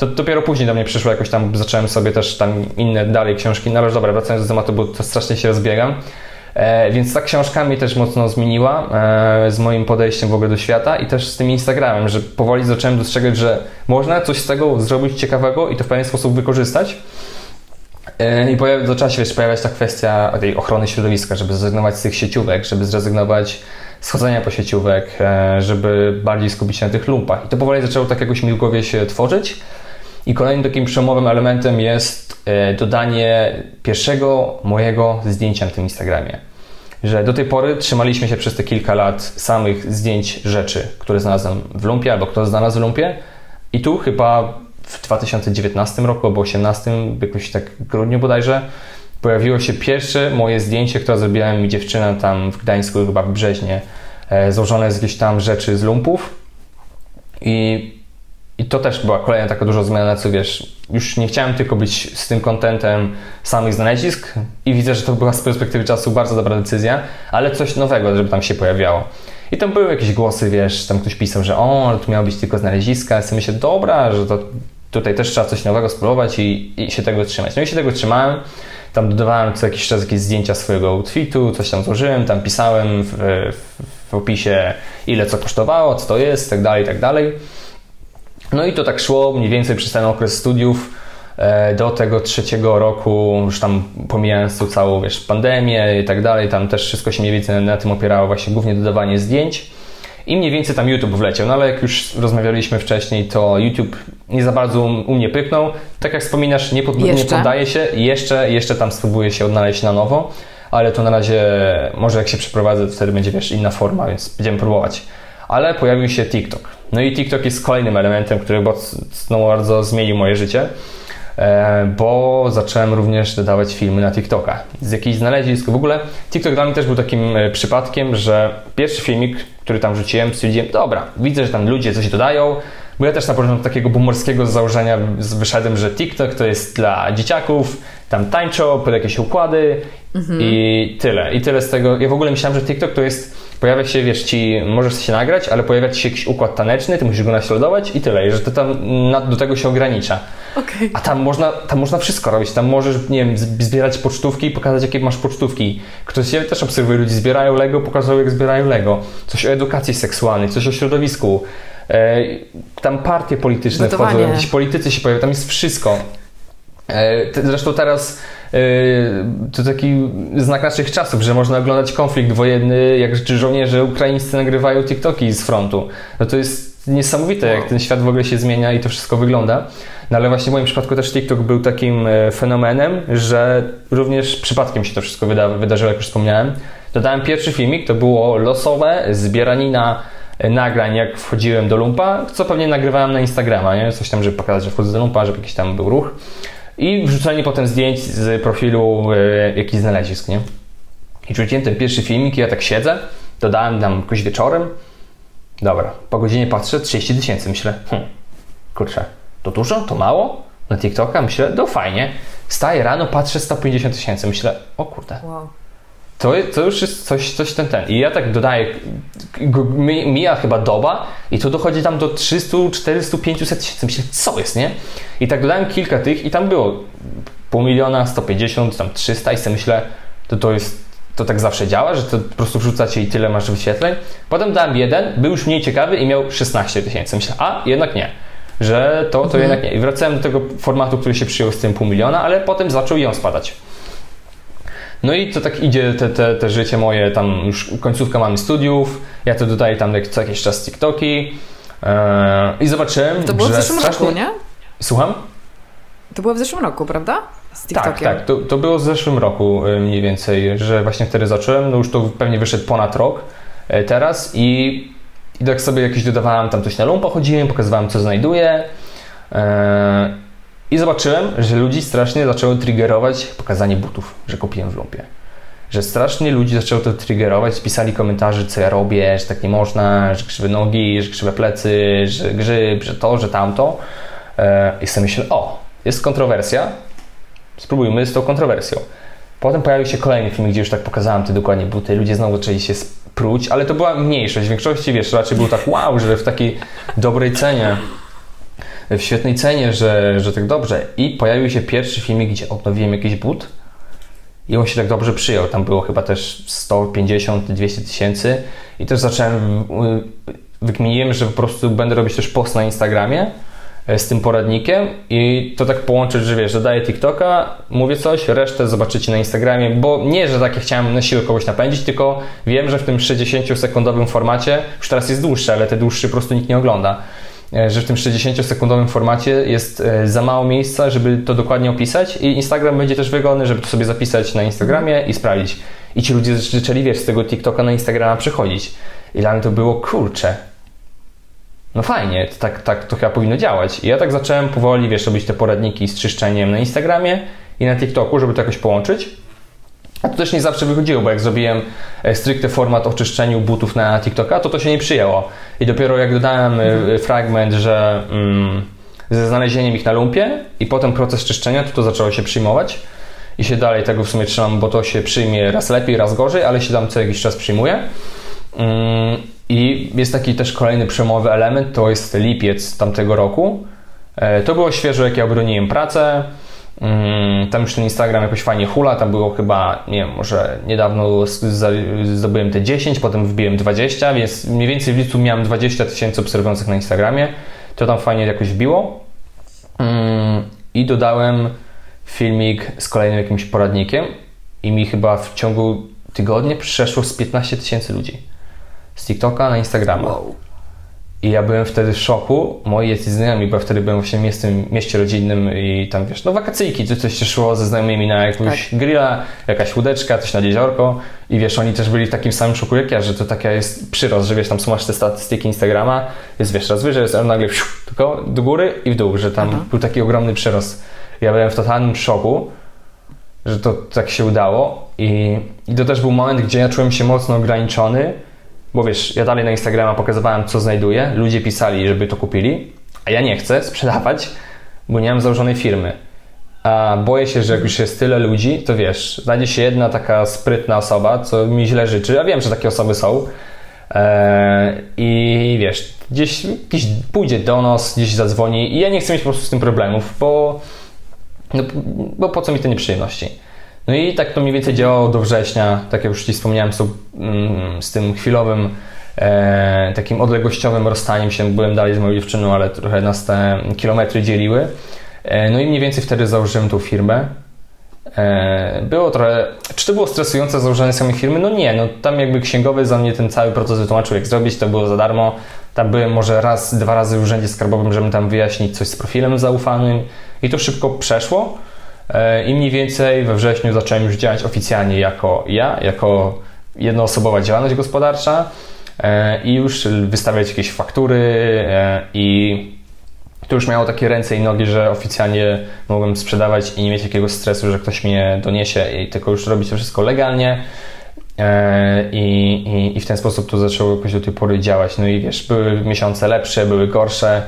to dopiero później do mnie przyszło, jakoś tam zacząłem sobie też tam inne dalej książki, no ale dobra, wracając do tematu, bo to strasznie się rozbiegam. E, więc ta książka mnie też mocno zmieniła e, z moim podejściem w ogóle do świata i też z tym Instagramem, że powoli zacząłem dostrzegać, że można coś z tego zrobić ciekawego i to w pewien sposób wykorzystać. E, I pojawi, zaczęła się wiesz, pojawiać ta kwestia tej ochrony środowiska, żeby zrezygnować z tych sieciówek, żeby zrezygnować z chodzenia po sieciówek, e, żeby bardziej skupić się na tych lumpach. I to powoli zaczęło tak jakoś mi się tworzyć. I kolejnym takim przemowym elementem jest e, dodanie pierwszego mojego zdjęcia na tym Instagramie. Że do tej pory trzymaliśmy się przez te kilka lat samych zdjęć rzeczy, które znalazłem w lumpie albo kto znalazł w lumpie. I tu chyba w 2019 roku albo 2018, jakoś tak w grudniu bodajże, pojawiło się pierwsze moje zdjęcie, które zrobiła mi dziewczyna tam w Gdańsku, chyba w Brzeźnie, e, złożone z jakieś tam rzeczy z lumpów. I i to też była kolejna taka duża zmiana, co wiesz, już nie chciałem tylko być z tym kontentem samych znalezisk i widzę, że to była z perspektywy czasu bardzo dobra decyzja, ale coś nowego, żeby tam się pojawiało. I tam były jakieś głosy, wiesz, tam ktoś pisał, że o, tu miało być tylko znaleziska, ja sobie myślę, dobra, że to tutaj też trzeba coś nowego spróbować i, i się tego trzymać. No i się tego trzymałem, tam dodawałem co jakiś czas jakieś zdjęcia swojego outfitu, coś tam złożyłem, tam pisałem w, w, w opisie ile co kosztowało, co to jest, tak dalej, tak dalej. No i to tak szło mniej więcej przez ten okres studiów e, do tego trzeciego roku, już tam pomijając tu całą wiesz, pandemię i tak dalej, tam też wszystko się mniej więcej na tym opierało, właśnie głównie dodawanie zdjęć. I mniej więcej tam YouTube wleciał, no ale jak już rozmawialiśmy wcześniej, to YouTube nie za bardzo u mnie pyknął. Tak jak wspominasz, nie, pod, nie poddaje się, jeszcze, jeszcze tam spróbuję się odnaleźć na nowo, ale to na razie, może jak się przeprowadzę, to wtedy będzie wiesz, inna forma, więc będziemy próbować. Ale pojawił się TikTok. No i TikTok jest kolejnym elementem, który no, bardzo zmienił moje życie, bo zacząłem również dodawać filmy na TikToka. Z jakichś znalezisk. W ogóle TikTok dla mnie też był takim e, przypadkiem, że pierwszy filmik, który tam rzuciłem, stwierdziłem, dobra, widzę, że tam ludzie coś dodają, bo ja też na początku takiego boomerskiego założenia wyszedłem, że TikTok to jest dla dzieciaków, tam tańczą pod jakieś układy mhm. i tyle. I tyle z tego. Ja w ogóle myślałem, że TikTok to jest pojawia się, wiesz, ci, możesz się nagrać, ale pojawia ci się jakiś układ taneczny, ty musisz go naśladować i tyle, że to tam do tego się ogranicza. Okay. A tam można, tam można wszystko robić, tam możesz, nie wiem, zbierać pocztówki i pokazać, jakie masz pocztówki. Ktoś, ja też obserwuję ludzi, zbierają Lego, pokazują, jak zbierają Lego. Coś o edukacji seksualnej, coś o środowisku. E, tam partie polityczne Gotowanie. wchodzą, jakieś politycy się pojawiają, tam jest wszystko. E, zresztą teraz to taki znak naszych czasów, że można oglądać konflikt wojenny, jak żołnierze ukraińscy nagrywają TikToki z frontu. No to jest niesamowite, jak ten świat w ogóle się zmienia i to wszystko wygląda. No ale właśnie w moim przypadku też TikTok był takim e, fenomenem, że również przypadkiem się to wszystko wyda wydarzyło, jak już wspomniałem. Dodałem pierwszy filmik, to było losowe zbieranina e, nagrań, jak wchodziłem do lumpa, co pewnie nagrywałem na Instagrama, nie? Coś tam, żeby pokazać, że wchodzę do lumpa, żeby jakiś tam był ruch i wrzucenie potem zdjęć z profilu e, jakiś znalezisk, nie? I rzuciłem ten pierwszy filmik ja tak siedzę, dodałem tam jakoś wieczorem. Dobra, po godzinie patrzę, 30 tysięcy, myślę, hm, kurczę, to dużo, to mało? Na TikToka myślę, no fajnie. Staję rano, patrzę 150 tysięcy, myślę, o kurde. Wow. To, to już jest coś, coś ten, ten. I ja tak dodaję, mija chyba doba i to dochodzi tam do 300, 400, 500 tysięcy. Myślę, co jest, nie? I tak dodałem kilka tych i tam było pół miliona, 150, tam 300 i sobie myślę, to to jest to tak zawsze działa, że to po prostu wrzucacie i tyle masz wyświetleń. Potem dałem jeden, był już mniej ciekawy i miał 16 tysięcy. Myślę, a jednak nie, że to, to mhm. jednak nie. I wracałem do tego formatu, który się przyjął z tym pół miliona, ale potem zaczął ją spadać. No i to tak idzie te, te, te życie moje, tam już końcówka mamy studiów, ja to dodaję tam co jakiś czas TikToki yy, i zobaczyłem, To było w zeszłym strasznie... roku, nie? Słucham? To było w zeszłym roku, prawda? Z TikTokiem. Tak, tak. To, to było w zeszłym roku y, mniej więcej, że właśnie wtedy zacząłem. No już to pewnie wyszedł ponad rok y, teraz i, i tak sobie jakieś dodawałem tam coś na lumpa chodziłem, pokazywałem co znajduję. I zobaczyłem, że ludzi strasznie zaczęło triggerować pokazanie butów, że kupiłem w lumpie. Że strasznie ludzi zaczęło to triggerować, pisali komentarze, co ja robię, że tak nie można, że krzywe nogi, że krzywe plecy, że grzyb, że to, że tamto. Yy, I sobie myślę, o, jest kontrowersja, spróbujmy z tą kontrowersją. Potem pojawił się kolejny film, gdzie już tak pokazałem te dokładnie buty, ludzie znowu zaczęli się spróć, ale to była mniejszość. W większości, wiesz, raczej był tak wow, że w takiej dobrej cenie, w świetnej cenie, że, że tak dobrze. I pojawił się pierwszy filmik, gdzie odnowiłem jakiś but. I on się tak dobrze przyjął. Tam było chyba też 150-200 tysięcy. I też zacząłem, wykminiłem, że po prostu będę robić też post na Instagramie, E, z tym poradnikiem. I to tak połączyć, że wiesz, dodaję TikToka, mówię coś, resztę zobaczycie na Instagramie, bo nie, że tak chciałem na siłę kogoś napędzić, tylko wiem, że w tym 60-sekundowym formacie, już teraz jest dłuższy, ale te dłuższe po prostu nikt nie ogląda, że w tym 60-sekundowym formacie jest e, za mało miejsca, żeby to dokładnie opisać i Instagram będzie też wygodny, żeby to sobie zapisać na Instagramie i sprawdzić. I ci ludzie zaczęli, wiesz, z tego TikToka na Instagrama przychodzić. I dla mnie to było kurcze no fajnie, tak, tak to chyba powinno działać. I ja tak zacząłem powoli, wiesz, robić te poradniki z czyszczeniem na Instagramie i na TikToku, żeby to jakoś połączyć. A to też nie zawsze wychodziło, bo jak zrobiłem e, stricte format o czyszczeniu butów na TikToka, to to się nie przyjęło. I dopiero jak dodałem e, mhm. fragment, że mm, ze znalezieniem ich na lumpie i potem proces czyszczenia, to to zaczęło się przyjmować. I się dalej tego w sumie trzymam, bo to się przyjmie raz lepiej, raz gorzej, ale się tam co jakiś czas przyjmuje. Mm, i jest taki też kolejny przełomowy element, to jest lipiec tamtego roku. E, to było świeżo, jak ja obroniłem pracę. Mm, tam już ten Instagram jakoś fajnie hula, tam było chyba, nie wiem, może niedawno zdobyłem te 10, potem wbiłem 20, więc mniej więcej w lipcu miałem 20 tysięcy obserwujących na Instagramie. To tam fajnie jakoś wbiło. Mm, I dodałem filmik z kolejnym jakimś poradnikiem i mi chyba w ciągu tygodnia przeszło z 15 tysięcy ludzi z TikToka na Instagrama. Wow. I ja byłem wtedy w szoku. Moi jacyś znajomi, bo wtedy byłem właśnie w tym mieście rodzinnym i tam wiesz, no wakacyjki, coś, coś się szło ze znajomymi na jakąś tak. grilla, jakaś łódeczka, coś na jeziorko i wiesz, oni też byli w takim samym szoku jak ja, że to taka jest przyrost, że wiesz, tam są masz te statystyki Instagrama, jest wiesz, raz wyżej, jest nagle wsiu, tylko do góry i w dół, że tam Aha. był taki ogromny przyrost. Ja byłem w totalnym szoku, że to tak się udało i, i to też był moment, gdzie ja czułem się mocno ograniczony, bo wiesz, ja dalej na Instagrama pokazywałem, co znajduję, ludzie pisali, żeby to kupili, a ja nie chcę sprzedawać, bo nie mam założonej firmy. A boję się, że jak już jest tyle ludzi, to wiesz, znajdzie się jedna taka sprytna osoba, co mi źle życzy, a wiem, że takie osoby są. Eee, I wiesz, gdzieś, gdzieś pójdzie do nas, gdzieś zadzwoni i ja nie chcę mieć po prostu z tym problemów, bo, no, bo po co mi te nieprzyjemności. No i tak to mniej więcej działało do września, tak jak już Ci wspomniałem, z, mm, tym chwilowym, e, takim odległościowym rozstaniem się. Byłem dalej z moją dziewczyną, ale trochę nas te kilometry dzieliły. E, no i mniej więcej wtedy założyłem tą firmę. E, było trochę. Czy to było stresujące założenie samej firmy? No nie, no tam jakby księgowy za mnie ten cały proces wytłumaczył, jak zrobić, to było za darmo. Tam byłem może raz, dwa razy w urzędzie skarbowym, żeby tam wyjaśnić coś z profilem zaufanym i to szybko przeszło. E, I mniej więcej we wrześniu zacząłem już działać oficjalnie jako ja, jako jednoosobowa działalność gospodarcza e, i już wystawiać jakieś faktury e, i to już miało takie ręce i nogi, że oficjalnie mogłem sprzedawać i nie mieć jakiegoś stresu, że ktoś mnie doniesie i tylko już robić to wszystko legalnie. I, i, I w ten sposób to zaczęło jakoś do tej pory działać. No i wiesz, były miesiące lepsze, były gorsze.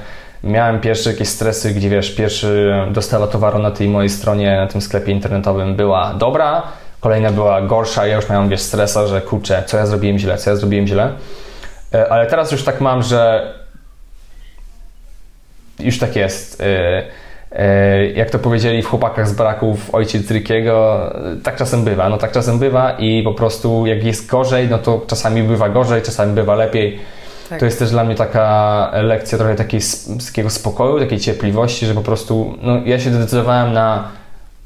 Miałem pierwsze jakieś stresy, gdzie wiesz, pierwszy dostawa towaru na tej mojej stronie, na tym sklepie internetowym była dobra, kolejna była gorsza, ja już miałem, wiesz, stresa, że kurczę, co ja zrobiłem źle, co ja zrobiłem źle. E, ale teraz już tak mam, że już tak jest. E, e, jak to powiedzieli w chłopakach z baraków ojciec Rickiego, tak czasem bywa. No tak czasem bywa i po prostu jak jest gorzej, no to czasami bywa gorzej, czasami bywa lepiej. Tak. To jest też dla mnie taka lekcja trochę takiej, takiego spokoju, takiej cierpliwości, że po prostu no, ja się zdecydowałem na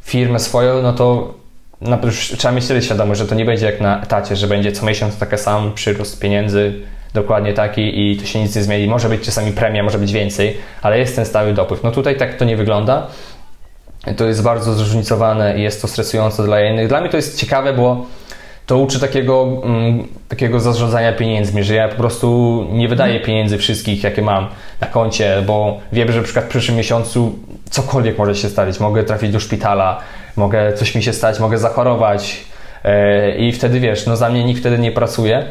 firmę swoją, no to na, trzeba mieć tyle świadomość, że to nie będzie jak na etacie, że będzie co miesiąc taki sam przyrost pieniędzy, dokładnie taki i to się nic nie zmieni. Może być czasami premia, może być więcej, ale jest ten stały dopływ. No tutaj tak to nie wygląda. To jest bardzo zróżnicowane i jest to stresujące dla innych. Dla mnie to jest ciekawe, bo to uczy takiego, mm, takiego zarządzania pieniędzmi, że ja po prostu nie wydaję mhm. pieniędzy wszystkich, jakie mam na koncie, bo wiem, że na przykład w przyszłym miesiącu cokolwiek może się stać. Mogę trafić do szpitala, mogę coś mi się stać, mogę zachorować e, i wtedy wiesz, no za mnie nikt wtedy nie pracuje.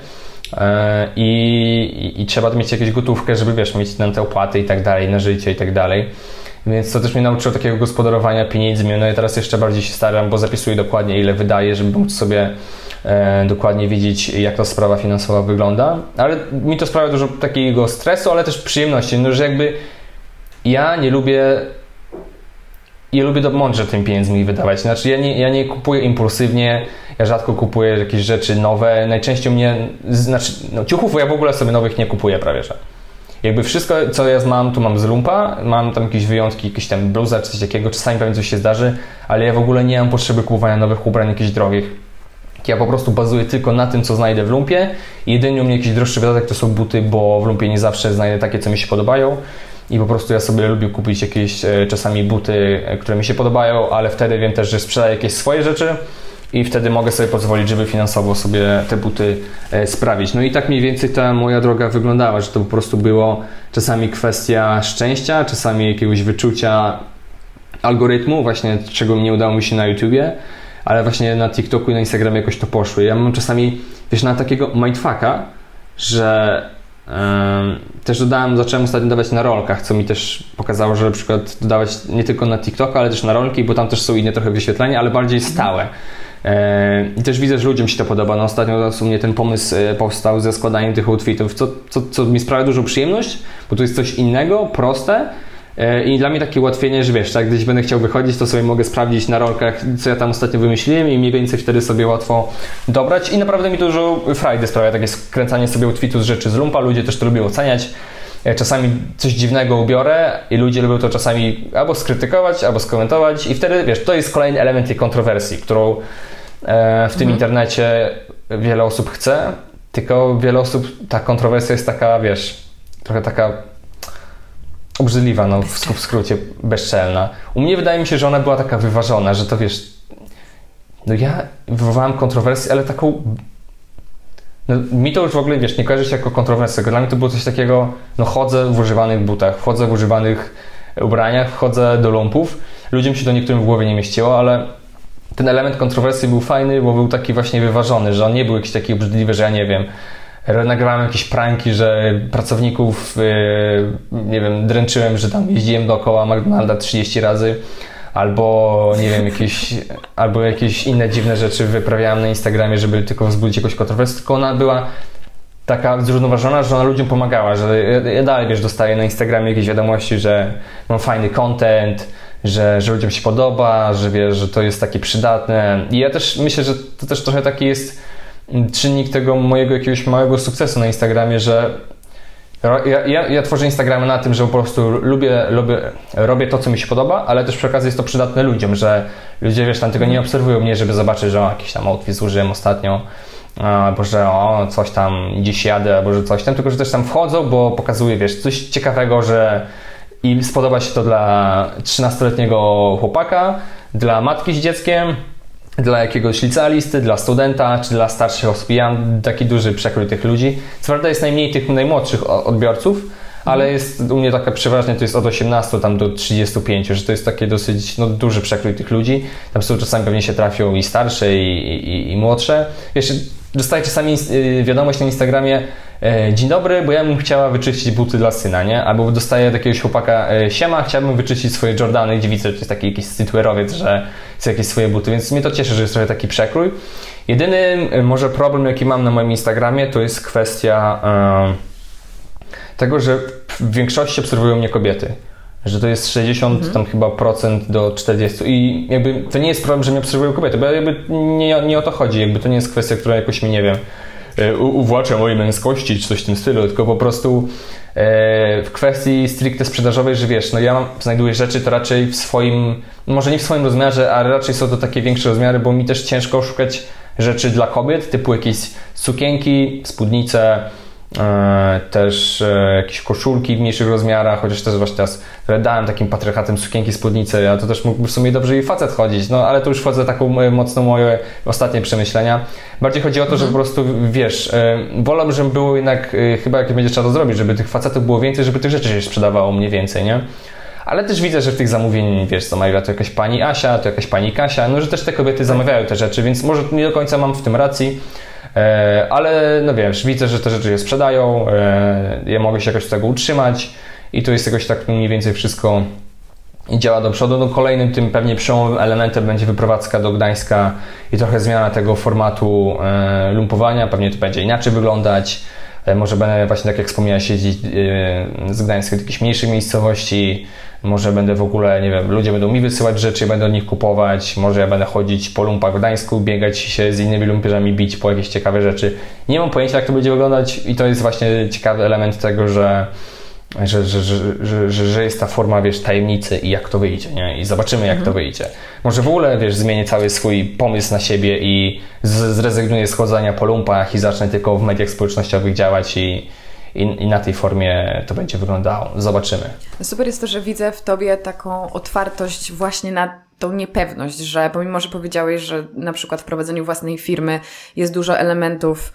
E, I, i, i, trzeba mieć jakąś gotówkę, żeby wiesz, mieć na te opłaty i tak dalej, na życie i tak dalej. Więc to też mnie nauczyło takiego gospodarowania pieniędzmi. No i teraz jeszcze bardziej się staram, bo zapisuję dokładnie ile wydaję, żeby móc sobie e, dokładnie widzieć, jak ta sprawa finansowa wygląda. Ale mi to sprawia dużo takiego stresu, ale też przyjemności. No, że jakby ja nie lubię ja lubię to mądrze tym pieniędzmi wydawać. Znaczy ja nie, ja nie kupuję impulsywnie, ja rzadko kupuję jakieś rzeczy nowe. Najczęściej mnie, znaczy no, ciuchów ja w ogóle sobie nowych nie kupuję prawie, że. Jakby wszystko, co ja mam, tu mam z lumpa, mam tam jakieś wyjątki, jakieś tam bluza czy coś takiego, czasami pewnie coś się zdarzy, ale ja w ogóle nie mam potrzeby kupowania nowych ubrań, jakichś drogich. Ja po prostu bazuję tylko na tym, co znajdę w lumpie. Jedynie u mnie jakiś droższy wydatek to są buty, bo w lumpie nie zawsze znajdę takie, co mi się podobają i po prostu ja sobie lubię kupić jakieś e, czasami buty, e, które mi się podobają, ale wtedy wiem też, że sprzedaję jakieś swoje rzeczy i wtedy mogę sobie pozwolić, żeby finansowo sobie te buty e, sprawić. No i tak mniej więcej ta moja droga wyglądała, że to po prostu było czasami kwestia szczęścia, czasami jakiegoś wyczucia algorytmu, właśnie czego nie udało mi się na YouTubie, ale właśnie na TikToku i na Instagramie jakoś to poszło. Ja mam czasami, wiesz, na takiego mindfucka, że też dodałem, zacząłem ostatnio dawać na rolkach, co mi też pokazało, że na przykład dodawać nie tylko na TikToka, ale też na rolki, bo tam też są inne trochę wyświetlenia, ale bardziej stałe. I też widzę, że ludziom się to podoba. No, ostatnio u mnie ten pomysł e, powstał ze składaniem tych outfitów, co, co, co mi sprawia dużą przyjemność, bo to jest coś innego, proste, E, I dla mnie takie ułatwienie, że wiesz, tak, gdzieś będę chciał wychodzić, to sobie mogę sprawdzić na rolkach, co ja tam ostatnio wymyśliłem i mniej więcej wtedy sobie łatwo dobrać. I naprawdę mi dużo frajdy sprawia takie skręcanie sobie outfitu z rzeczy z lumpa. Ludzie też to lubią oceniać. E, czasami coś dziwnego ubiorę i ludzie lubią to czasami albo skrytykować, albo skomentować i wtedy, wiesz, to jest kolejny element tej kontrowersji, którą e, w tym mhm. internecie wiele osób chce, tylko wiele osób, ta kontrowersja jest taka, wiesz, trochę taka obrzydliwa, no w, w skrócie bezczelna. U mnie wydaje mi się, że ona była taka wyważona, że to wiesz, no ja wywołałem kontrowersję, ale taką no, mi to już w ogóle, wiesz, nie kojarzy się jako kontrowersja. Dla mnie to było coś takiego, no chodzę w używanych butach, chodzę w używanych ubraniach, chodzę do lumpów. Ludziom się to niektórym w głowie nie mieściło, ale ten element kontrowersji był fajny, bo był taki właśnie wyważony, że on nie był jakiś taki obrzydliwy, że ja nie wiem, nagrywałem jakieś pranki, że pracowników, y, nie wiem, dręczyłem, że tam jeździłem dookoła McDonalda 30 razy, albo nie wiem, jakieś, albo jakieś inne dziwne rzeczy wyprawiałem na Instagramie, żeby tylko wzbudzić jakąś kontrowersję, tylko ona była taka zrównoważona, że ona ludziom pomagała, że ja dalej, wiesz, dostaję na Instagramie jakieś wiadomości, że mam fajny content, że, że ludziom się podoba, że wiesz, że to jest takie przydatne. I ja też myślę, że to też trochę taki jest czynnik tego mojego jakiegoś małego sukcesu na Instagramie, że ja, ja, ja, tworzę Instagramy na tym, że po prostu lubię, lubię, robię to, co mi się podoba, ale też przy okazji jest to przydatne ludziom, że ludzie, wiesz, tam tego nie obserwują mnie, żeby zobaczyć, że o, jakiś tam outfit zużyłem ostatnio, albo że o, coś tam gdzieś jadę, albo że coś tam, tylko że też tam wchodzą, bo pokazuje, wiesz, coś ciekawego, że i spodoba się to dla 13-letniego chłopaka, dla matki z dzieckiem, dla jakiegoś licealisty, dla studenta, czy dla starszych osób. Ja mam taki duży przekrój tych ludzi. Co prawda jest najmniej tych najmłodszych odbiorców, ale mhm. jest u mnie taka przeważnie to jest od 18 tam do 35, że to jest taki dosyć no, duży przekrój tych ludzi. Tam są czasami pewnie się trafią i starsze, i, i, i młodsze. Jeszcze dostaję czasami y, wiadomość na Instagramie, dzień dobry, bo ja bym chciała wyczyścić buty dla syna, nie? Albo dostaję jakiegoś chłopaka, e, siema, chciałbym wyczyścić swoje Jordany, że to jest taki jakiś streetwearowiec, że chcę jakieś swoje buty, więc mnie to cieszy, że jest trochę taki przekrój. Jedyny e, może problem, jaki mam na moim Instagramie, to jest kwestia e, tego, że w większości obserwują mnie kobiety że to jest 60 mhm. tam chyba procent do 40 i jakby to nie jest problem, że mnie obserwują kobiety, bo jakby nie, nie o to chodzi, jakby to nie jest kwestia, która jakoś mi, nie wiem, e, uwłacza mojej męskości czy coś w tym stylu, tylko po prostu e, w kwestii stricte sprzedażowej, że wiesz, no ja znajduję rzeczy to raczej w swoim, może nie w swoim rozmiarze, ale raczej są to takie większe rozmiary, bo mi też ciężko szukać rzeczy dla kobiet, typu jakieś sukienki, spódnice, E, też e, jakieś koszulki w mniejszych rozmiarach, chociaż też właśnie teraz dałem takim patriarchatem sukienki, spódnicy, a to też mógłby w sumie dobrze i facet chodzić, no ale to już wchodzę taką e, mocno moje ostatnie przemyślenia. Bardziej chodzi o to, że po prostu, wiesz, wolałbym, żeby było jednak, chyba jak będzie trzeba to zrobić, żeby tych facetów było więcej, żeby tych rzeczy się sprzedawało mniej więcej, nie? Ale też widzę, że w tych zamówień, wiesz, co Maila to jakaś pani Asia, to jakaś pani Kasia, no że też te kobiety zamawiają te rzeczy, więc może nie do końca mam w tym racji, E, ale no wiesz, widzę, że te rzeczy je sprzedają, e, ja mogę się jakoś z tego utrzymać i to jest jakoś tak mniej więcej wszystko działa do przodu. No kolejnym tym pewnie przełomowym elementem będzie wyprowadzka do Gdańska i trochę zmiana tego formatu e, lumpowania. Pewnie to będzie inaczej wyglądać. Może będę właśnie tak jak wspomniałeś jeździć z Gdańska do jakichś mniejszych miejscowości, może będę w ogóle, nie wiem, ludzie będą mi wysyłać rzeczy, będę od nich kupować, może ja będę chodzić po lumpach w Gdańsku, biegać się z innymi lumpierzami, bić po jakieś ciekawe rzeczy. Nie mam pojęcia, jak to będzie wyglądać i to jest właśnie ciekawy element tego, że że, że, że, że, że jest ta forma, wiesz, tajemnicy i jak to wyjdzie, nie? I zobaczymy, jak mhm. to wyjdzie. Może w ogóle, wiesz, zmienię cały swój pomysł na siebie i zrezygnuję z chodzenia po lumpach i zacznę tylko w mediach społecznościowych działać i, i, i na tej formie to będzie wyglądało. Zobaczymy. Super jest to, że widzę w Tobie taką otwartość właśnie na tą niepewność, że pomimo, że powiedziałeś, że na przykład w prowadzeniu własnej firmy jest dużo elementów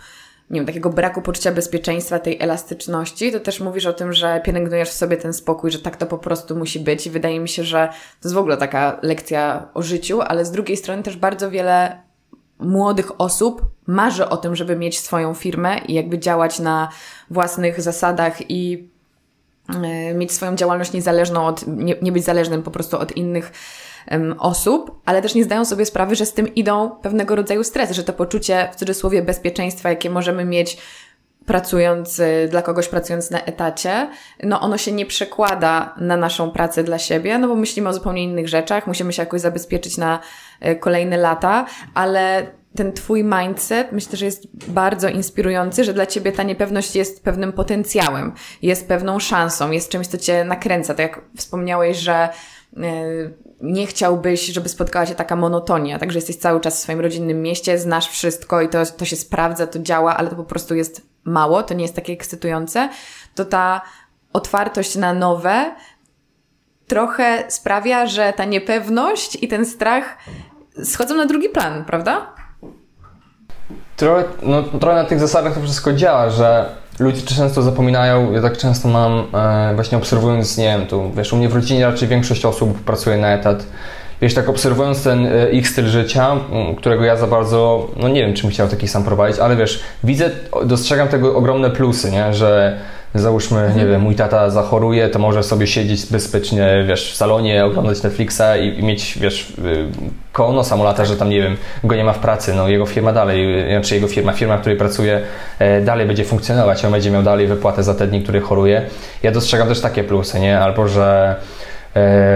nie wiem, takiego braku poczucia bezpieczeństwa, tej elastyczności, to też mówisz o tym, że pielęgnujesz w sobie ten spokój, że tak to po prostu musi być i wydaje mi się, że to jest w ogóle taka lekcja o życiu, ale z drugiej strony też bardzo wiele młodych osób marzy o tym, żeby mieć swoją firmę i jakby działać na własnych zasadach i e, mieć swoją działalność niezależną od, nie, nie być zależnym po prostu od innych osób, ale też nie zdają sobie sprawy, że z tym idą pewnego rodzaju stresy, że to poczucie w cudzysłowie bezpieczeństwa, jakie możemy mieć pracując y, dla kogoś, pracując na etacie, no ono się nie przekłada na naszą pracę dla siebie, no bo myślimy o zupełnie innych rzeczach, musimy się jakoś zabezpieczyć na y, kolejne lata, ale ten twój mindset myślę, że jest bardzo inspirujący, że dla ciebie ta niepewność jest pewnym potencjałem, jest pewną szansą, jest czymś, co cię nakręca. Tak jak wspomniałeś, że y, nie chciałbyś, żeby spotkała się taka monotonia, także jesteś cały czas w swoim rodzinnym mieście, znasz wszystko i to, to się sprawdza, to działa, ale to po prostu jest mało, to nie jest takie ekscytujące, to ta otwartość na nowe trochę sprawia, że ta niepewność i ten strach schodzą na drugi plan, prawda? Trochę, no, trochę na tych zasadach to wszystko działa, że ludzie często zapominają, ja tak często mam, e, właśnie obserwując, nie wiem, tu wiesz, u mnie w rodzinie raczej większość osób pracuje na etat. Wiesz, tak obserwując ten e, ich styl życia, którego ja za bardzo, no nie wiem, czy bym chciał taki sam prowadzić, ale wiesz, widzę, dostrzegam tego ogromne plusy, nie, że załóżmy, mhm. nie wiem, mój tata zachoruje, to może sobie siedzieć bezpiecznie, wiesz, w salonie, oglądać Netflixa i, i mieć, wiesz, y, koło nosa mu lata, że tam, nie wiem, go nie ma w pracy, no jego firma dalej, y, znaczy jego firma, firma, w której pracuje, e, dalej będzie funkcjonować, on będzie miał dalej wypłatę za te dni, które choruje. Ja dostrzegam też takie plusy, nie? Albo, że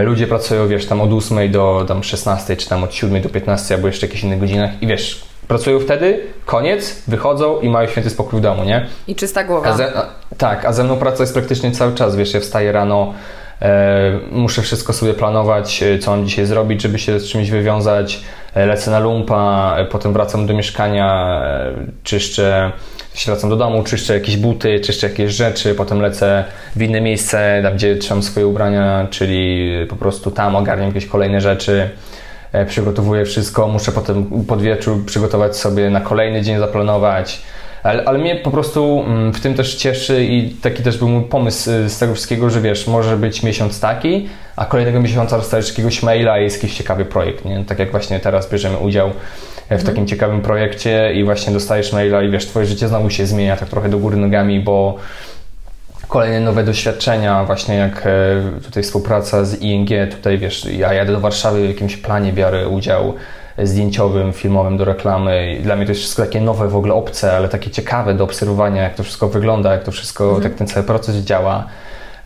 ludzie pracują, wiesz, tam od 8 do tam 16, czy tam od 7 do 15, albo jeszcze jakichś innych godzinach i wiesz, Pracują wtedy, koniec, wychodzą i mają święty spokój w domu, nie? I czysta głowa. A ze, a, tak, a ze mną praca jest praktycznie cały czas, wiesz, ja wstaję rano, e, muszę wszystko sobie planować, e, co mam dzisiaj zrobić, żeby się z czymś wywiązać, e, lecę na lumpa, e, potem wracam do mieszkania, e, czyszczę, się wracam do domu, czyszczę jakieś buty, czyszczę jakieś rzeczy, potem lecę w inne miejsce, tam gdzie trzymam swoje ubrania, czyli po prostu tam ogarniam jakieś kolejne rzeczy, E, przygotowuję wszystko, muszę potem pod wieczór przygotować sobie na kolejny dzień, zaplanować. Ale, ale mnie po prostu mm, w tym też cieszy i taki też był mój pomysł y, z tego wszystkiego, że wiesz, może być miesiąc taki, a kolejnego miesiąca dostajesz jakiegoś maila i jest jakiś ciekawy projekt, nie? Tak jak właśnie teraz bierzemy udział w takim mhm. ciekawym projekcie i właśnie dostajesz maila i wiesz, twoje życie znowu się zmienia tak trochę do góry nogami, bo kolejne nowe doświadczenia, właśnie jak e, tutaj współpraca z ING, tutaj wiesz, ja jadę do Warszawy w jakimś planie, biorę udział zdjęciowym, filmowym do reklamy. Dla mnie to jest wszystko takie nowe, w ogóle obce, ale takie ciekawe do obserwowania, jak to wszystko wygląda, jak to wszystko, mhm. jak ten cały proces działa.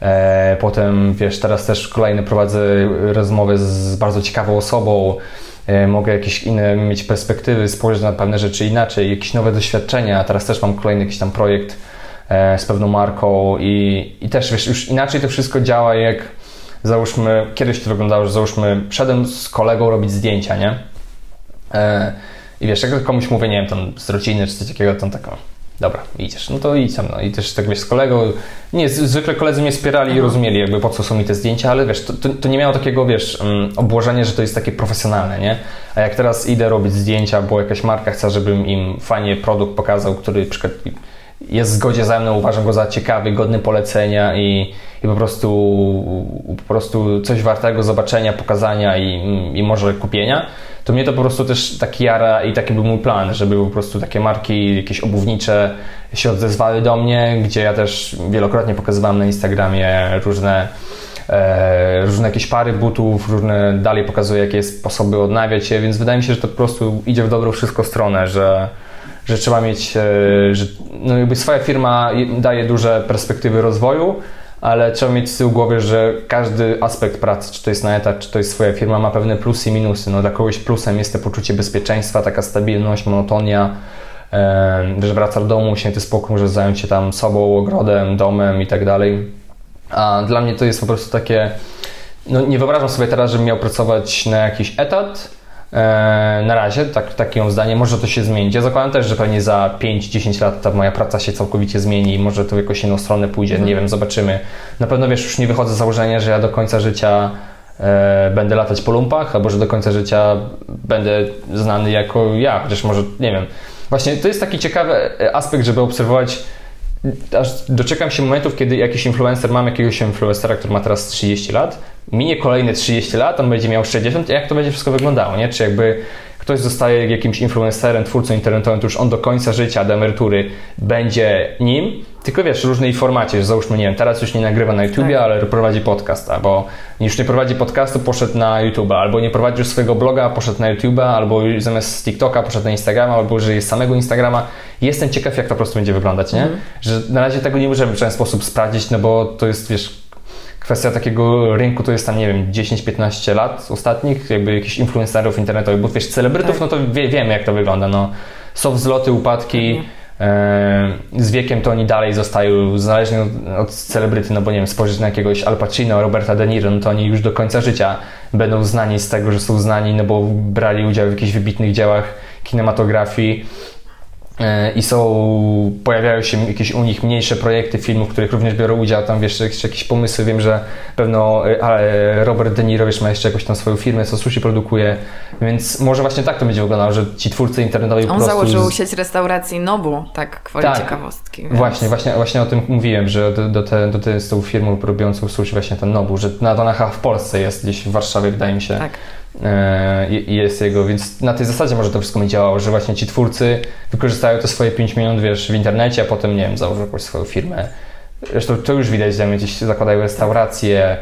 E, potem, wiesz, teraz też kolejne prowadzę rozmowy z bardzo ciekawą osobą, mogę jakieś inne mieć perspektywy, spojrzeć na pewne rzeczy inaczej, jakieś nowe doświadczenia. Teraz też mam kolejny jakiś tam projekt e, z pewną marką i, i też, wiesz, już inaczej to wszystko działa, jak załóżmy, kiedyś to wyglądało, że załóżmy, szedłem z kolegą robić zdjęcia, nie? I wiesz, jak komuś mówię, nie wiem, tam z rodziny czy coś takiego, to taką dobra, idziesz, no to idź tam, no i też tak wiesz, z kolegą, nie, zwykle koledzy mnie wspierali i rozumieli jakby po co są mi te zdjęcia, ale wiesz, to, to, to nie miało takiego, wiesz, um, obłożenia, że to jest takie profesjonalne, nie? A jak teraz idę robić zdjęcia, bo jakaś marka chce, żebym im fajnie produkt pokazał, który przykład jest w zgodzie ze mną, uważam go za ciekawy, godny polecenia i, i po prostu po prostu coś wartego zobaczenia, pokazania i, i może kupienia, to mnie to po prostu też taki jara i taki był mój plan, żeby po prostu takie marki jakieś obuwnicze się odezwały do mnie, gdzie ja też wielokrotnie pokazywałem na Instagramie różne e, różne jakieś pary butów, różne dalej pokazuję jakie sposoby odnawiać je, więc wydaje mi się, że to po prostu idzie w dobrą wszystko stronę, że że trzeba mieć, e, że no jakby swoja firma daje duże perspektywy rozwoju, ale trzeba mieć z tyłu głowy, że każdy aspekt pracy, czy to jest na etat, czy to jest swoja firma, ma pewne plusy i minusy. No dla kogoś plusem jest to poczucie bezpieczeństwa, taka stabilność, monotonia, że wraca do domu, święty spokój, może zająć się tam sobą, ogrodem, domem i tak dalej. A dla mnie to jest po prostu takie, no nie wyobrażam sobie teraz, żebym miał pracować na jakiś etat, na razie, tak, takie mam zdanie, może to się zmienić. Ja zakładam też, że pewnie za 5-10 lat ta moja praca się całkowicie zmieni i może to w jakąś inną stronę pójdzie, mhm. nie wiem, zobaczymy. Na pewno wiesz, już nie wychodzę z założenia, że ja do końca życia e, będę latać po lumpach, albo że do końca życia będę znany jako ja, chociaż może, nie wiem. Właśnie to jest taki ciekawy aspekt, żeby obserwować aż doczekam się momentów, kiedy jakiś influencer, mam jakiegoś influencera, który ma teraz 30 lat, minie kolejne 30 lat, on będzie miał 60, jak to będzie wszystko wyglądało, nie? Czy jakby ktoś zostaje jakimś influencerem, twórcą internetowym, to już on do końca życia, do emerytury będzie nim, tylko wiesz, w różnej formacie, że załóżmy, nie wiem, teraz już nie nagrywa na YouTubie, tak. ale prowadzi podcast, albo już nie prowadzi podcastu, poszedł na YouTube, albo nie prowadzi już swojego bloga, poszedł na YouTube, albo zamiast TikToka poszedł na Instagrama, albo że jest samego Instagrama. Jestem ciekaw, jak to po prostu będzie wyglądać, nie? Mhm. Że na razie tego nie możemy w żaden sposób sprawdzić, no bo to jest, wiesz, kwestia takiego rynku to jest tam, nie wiem, 10-15 lat ostatnich, jakby jakichś influencerów internetowych, bo wiesz, celebrytów, tak. no to wie, wiemy jak to wygląda, no. Są wzloty, upadki, mhm. e, z wiekiem to oni dalej zostają, zależnie od, od celebryty, no bo nie wiem, spojrzeć na jakiegoś Al Pacino, Roberta De Niro, no to oni już do końca życia będą znani z tego, że są znani, no bo brali udział w jakichś wybitnych dziełach kinematografii, i są, pojawiają się jakieś u nich mniejsze projekty filmów, w których również biorą udział, tam wiesz, jeszcze jakieś pomysły, wiem, że pewno e, Robert De Niro wiesz, ma jeszcze jakąś tam swoją firmę, co sushi produkuje, więc może właśnie tak to będzie wyglądało, że ci twórcy internetowi On po prostu... założył sieć restauracji Nobu, tak, kwoli tak, ciekawostki. Więc... Właśnie, właśnie, właśnie o tym mówiłem, że do, do, te, do te, z tą firmą robiącą sushi właśnie ten Nobu, że na Donachach w Polsce jest, gdzieś w Warszawie wydaje mi się. Tak E, jest jego, więc na tej zasadzie może to wszystko mi działało, że właśnie ci twórcy wykorzystają te swoje 5 minut, wiesz, w internecie, a potem, nie wiem, założą jakąś swoją firmę. Zresztą to już widać, że gdzieś zakładają restauracje,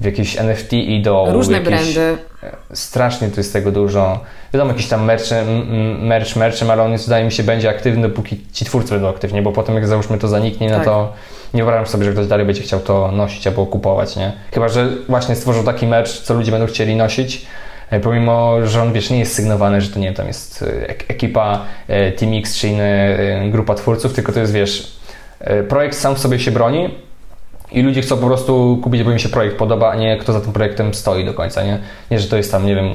w jakieś NFT idą. Różne jakieś, brandy. Strasznie tu jest tego dużo. Wiadomo, jakiś tam merch, merch, merchem, ale on jest, wydaje mi się będzie aktywny, dopóki ci twórcy będą aktywni, bo potem jak załóżmy to zaniknie, no tak. no to nie wyobrażam sobie, że ktoś dalej będzie chciał to nosić albo kupować, nie? Chyba, że właśnie stworzą taki merch, co ludzie będą chcieli nosić, E, pomimo, że on wiesz, nie jest sygnowany, że to nie tam jest e, ekipa e, Team X czy inna grupa twórców, tylko to jest wiesz, projekt sam w sobie się broni i ludzie chcą po prostu kupić, bo im się projekt podoba, a nie kto za tym projektem stoi do końca, nie? Nie, że to jest tam, nie wiem,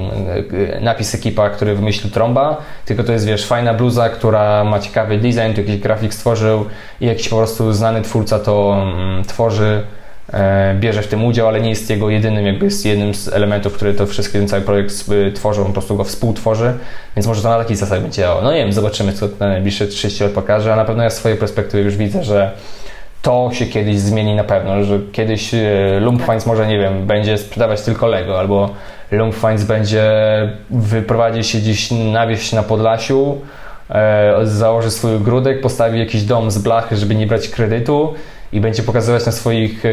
napis ekipa, który wymyślił trąba, tylko to jest, wiesz, fajna bluza, która ma ciekawy design, tu jakiś grafik stworzył i jakiś po prostu znany twórca to mm, tworzy E, bierze w tym udział, ale nie jest jego jedynym, jakby jest jednym z elementów, który to wszystkie, ten cały projekt tworzą, po prostu go współtworzy, więc może to na takiej zasadzie będzie działało. No nie wiem, zobaczymy, co na najbliższe 30 lat pokaże, a na pewno ja z swojej perspektywy już widzę, że to się kiedyś zmieni na pewno, że kiedyś e, Lumpfines może, nie wiem, będzie sprzedawać tylko Lego, albo Lumpfines będzie wyprowadzić się gdzieś na wieś na Podlasiu, e, założy swój ogródek, postawi jakiś dom z blachy, żeby nie brać kredytu i będzie pokazywać na, swoich, e,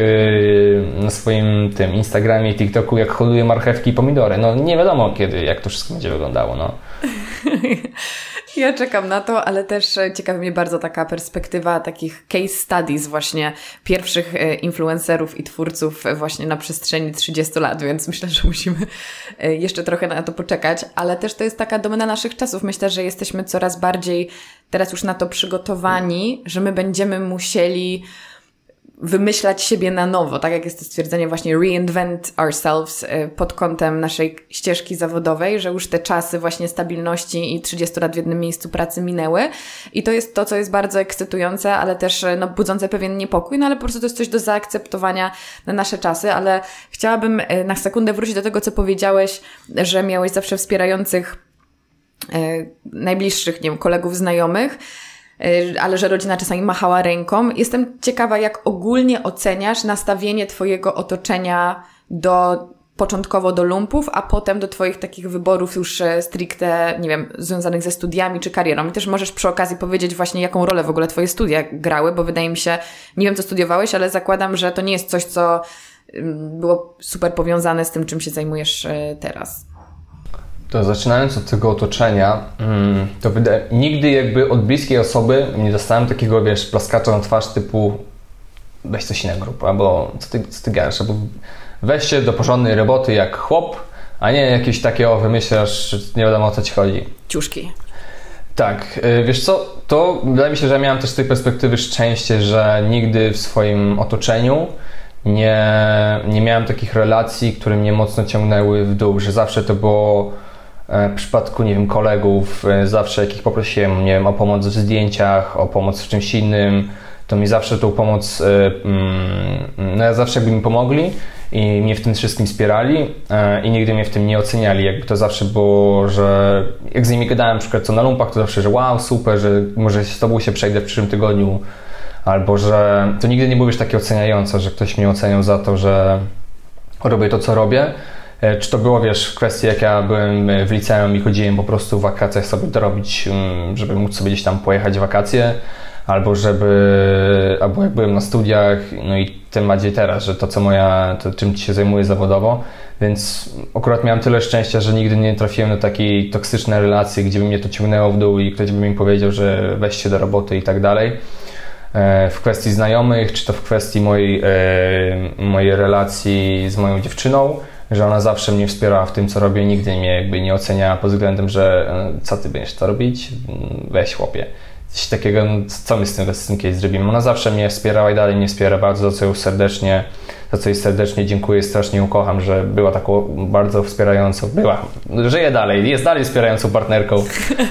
na swoim tym Instagramie i TikToku, jak hoduje marchewki i pomidory. No nie wiadomo kiedy, jak to wszystko będzie wyglądało. No. Ja czekam na to, ale też e, ciekawi mnie bardzo taka perspektywa takich case studies właśnie pierwszych e, influencerów i twórców e, właśnie na przestrzeni 30 lat, więc myślę, że musimy jeszcze trochę na to poczekać, ale też to jest taka domena naszych czasów. Myślę, że jesteśmy coraz bardziej teraz już na to przygotowani, że my będziemy musieli wymyślać siebie na nowo, tak jak jest to stwierdzenie właśnie reinvent ourselves y, pod kątem naszej ścieżki zawodowej, że już te czasy właśnie stabilności i 30 lat w jednym miejscu pracy minęły. I to jest to, co jest bardzo ekscytujące, ale też y, no, budzące pewien niepokój, no ale po prostu to jest coś do zaakceptowania na nasze czasy, ale chciałabym y, na sekundę wrócić do tego, co powiedziałeś, że miałeś zawsze wspierających najbliższych, nie wiem, kolegów, znajomych, ale że rodzina czasami machała ręką. Jestem ciekawa, jak ogólnie oceniasz nastawienie Twojego otoczenia do początkowo do lumpów, a potem do Twoich takich wyborów już e, stricte, nie wiem, związanych ze studiami czy karierą. I też możesz przy okazji powiedzieć właśnie, jaką rolę w ogóle Twoje studia grały, bo wydaje mi się, nie wiem, co studiowałeś, ale zakładam, że to nie jest coś, co było super powiązane z tym, czym się zajmujesz e, teraz. To zaczynając od tego otoczenia, mm, to wydaje, nigdy jakby od bliskiej osoby nie dostałem takiego, wiesz, plaskacza na twarz typu weź coś innego albo co ty, co ty gadasz, albo weź się do porządnej roboty jak chłop, a nie jakieś takie o wymyślasz, nie wiadomo o co ci chodzi. Ciuszki. Tak, y, wiesz co, to wydaje mi się, że miałem też z tej perspektywy szczęście, że nigdy w swoim otoczeniu nie, nie miałem takich relacji, które mnie mocno ciągnęły w dół, że zawsze to było w przypadku, nie wiem, kolegów, e, zawsze jakich poprosiłem, nie wiem, o pomoc w zdjęciach, o pomoc w czymś innym, to mi zawsze tą pomoc, e, mm, no zawsze jakby mi pomogli i mnie w tym wszystkim wspierali i nigdy mnie w tym nie oceniali. Jakby to zawsze było, że jak z nimi gadałem przykład co na lumpach, to zawsze, że wow, super, że może z tobą się przejdę w przyszłym tygodniu, albo że to nigdy nie było już takie oceniające, że ktoś mnie oceniał za to, że robię to, co robię, E, czy to było, wiesz, w kwestii, jak ja byłem w liceum i chodziłem po prostu w wakacjach sobie dorobić, mm, żeby móc sobie gdzieś tam pojechać w wakacje, albo żeby, albo jak byłem na studiach, no i tym bardziej teraz, że to, co moja, to czym się zajmuję zawodowo, więc akurat miałem tyle szczęścia, że nigdy nie trafiłem do takiej toksycznej relacji, gdzie by mnie to ciągnęło w dół i ktoś by mi powiedział, że weź się do roboty i tak dalej. E, w kwestii znajomych, czy to w kwestii mojej, e, mojej relacji z moją dziewczyną, że ona zawsze mnie wspierała w tym, co robię, nigdy mnie jakby nie oceniała pod względem, że e, co ty będziesz to robić, weź chłopie. Coś takiego, no, co my z tym, z tym kiedyś zrobimy. Ona zawsze mnie wspierała i dalej mnie wspiera bardzo, co ją serdecznie za co jej serdecznie dziękuję, strasznie ją kocham, że była taką bardzo wspierającą, była, żyje dalej, jest dalej wspierającą partnerką.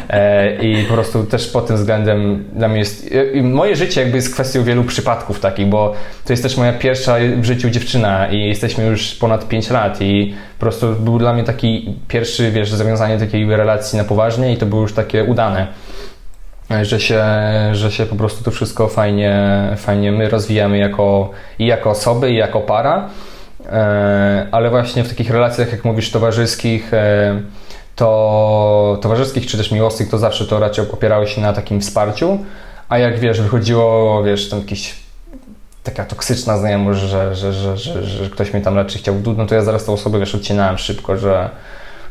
E, i po prostu też pod tym względem dla mnie jest, moje życie jakby jest kwestią wielu przypadków takich, bo to jest też moja pierwsza w życiu dziewczyna i jesteśmy już ponad 5 lat i po prostu był dla mnie taki pierwszy, wiesz, zawiązanie takiej relacji na poważnie i to było już takie udane że się, że się po prostu to wszystko fajnie, fajnie my rozwijamy jako, i jako osoby, i jako para. E, ale właśnie w takich relacjach, jak mówisz, towarzyskich, e, to towarzyskich czy też miłosnych, to zawsze to raczej opierały się na takim wsparciu. A jak wiesz, wychodziło, wiesz, tam jakiś taka toksyczna znajomość, że, że, że, że, że ktoś mnie tam raczej chciał w no to ja zaraz tą osobę, wiesz, odcinałem szybko, że,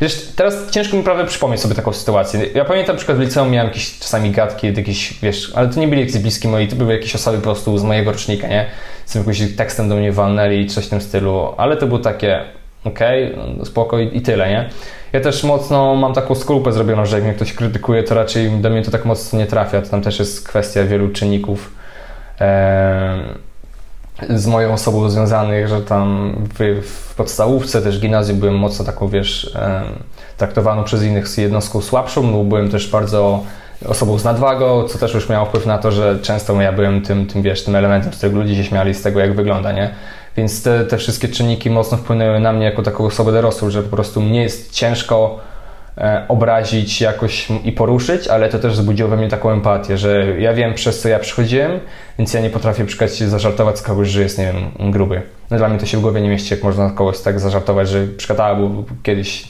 Wiesz, teraz ciężko mi prawie przypomnieć sobie taką sytuację. Ja pamiętam na przykład w liceum miałem jakieś czasami gadki, jakieś, wiesz, ale to nie byli jakieś bliskie moi, to były jakieś osoby po prostu z mojego rocznika, nie? Z jakimś tekstem do mnie walnęli coś w tym stylu, ale to było takie, okej, okay, no, spoko i, i tyle, nie? Ja też mocno mam taką skrupę zrobioną, że jak mnie ktoś krytykuje, to raczej do mnie to tak mocno nie trafia. To tam też jest kwestia wielu czynników. Eee, z moją osobą związanych, że tam w, w, podstawówce, też gimnazjum byłem mocno taką, wiesz, traktowaną przez innych z jednostką słabszą, bo byłem też bardzo osobą z nadwagą, co też już miało wpływ na to, że często ja byłem tym, tym wiesz, tym elementem, z którego ludzie się śmiali z tego, jak wygląda, nie? Więc te, te wszystkie czynniki mocno wpłynęły na mnie jako taką osobę dorosłą, że po prostu mnie jest ciężko obrazić jakoś i poruszyć, ale to też wzbudziło we mnie taką empatię, że ja wiem przez co ja przychodziłem, więc ja nie potrafię przykład zażartować z kogoś, że jest, nie wiem, gruby. No dla mnie to się w głowie nie mieści, jak można kogoś tak zażartować, że przykład był kiedyś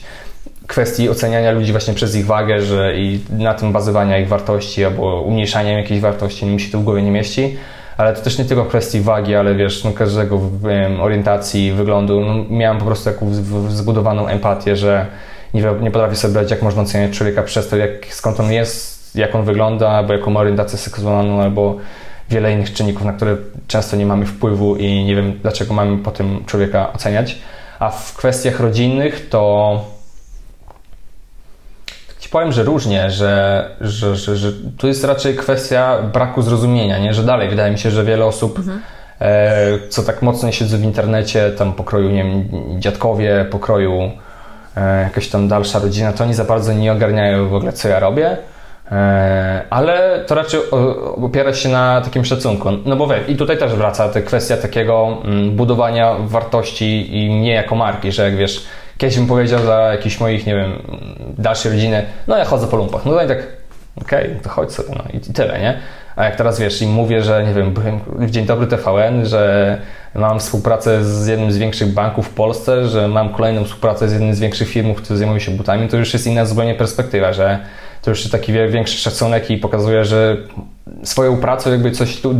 kwestii oceniania ludzi właśnie przez ich wagę, że i na tym bazowania ich wartości albo umniejszania jakiejś wartości, mi się to w głowie nie mieści. Ale to też nie tylko kwestii wagi, ale wiesz, no każdego wiem, orientacji, wyglądu. No, miałem po prostu taką zbudowaną empatię, że nie, nie potrafię sobie brać, jak można oceniać człowieka przez to, jak, skąd on jest, jak on wygląda, albo jaką orientację seksualną, albo wiele innych czynników, na które często nie mamy wpływu i nie wiem, dlaczego mamy po tym człowieka oceniać. A w kwestiach rodzinnych to Ci powiem, że różnie, że, że, że, że tu jest raczej kwestia braku zrozumienia, nie? że dalej wydaje mi się, że wiele osób, mhm. e, co tak mocno siedzą w internecie, tam pokroju, nie wiem, dziadkowie, pokroju jakaś tam dalsza rodzina, to oni za bardzo nie ogarniają w ogóle, co ja robię. E, ale to raczej opiera się na takim szacunku. No bo wie, i tutaj też wraca ta kwestia takiego mm, budowania wartości i mnie jako marki, że jak wiesz, Kiedyś bym powiedział dla jakichś moich, nie wiem, dalszej rodziny, no ja chodzę po lumpach. No i tak, okej, okay, to chodź sobie, no i, tyle, nie? A jak teraz wiesz, im mówię, że nie wiem, byłem w Dzień Dobry TVN, że mam współpracę z jednym z większych banków w Polsce, że mam kolejną współpracę z jednym z większych firm, które zajmują się butami, to już jest inna zupełnie perspektywa, że to już taki większy szacunek i pokazuje, że swoją pracą jakby coś tu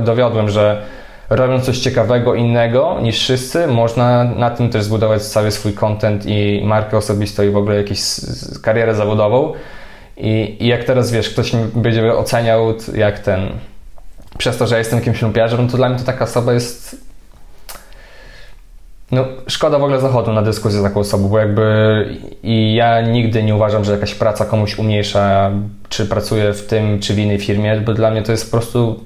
dowiodłem, że robiąc coś ciekawego, innego niż wszyscy, można na tym też zbudować cały swój content i markę osobistą i w ogóle jakąś karierę zawodową. I, I, jak teraz wiesz, ktoś mi będzie oceniał jak ten, przez to, że jestem jakimś lumpiarzem, to dla mnie to taka osoba jest no, szkoda w ogóle zachodu na dyskusję z taką osobą, bo jakby i ja nigdy nie uważam, że jakaś praca komuś umniejsza, czy pracuję w tym, czy w innej firmie, bo dla mnie to jest po prostu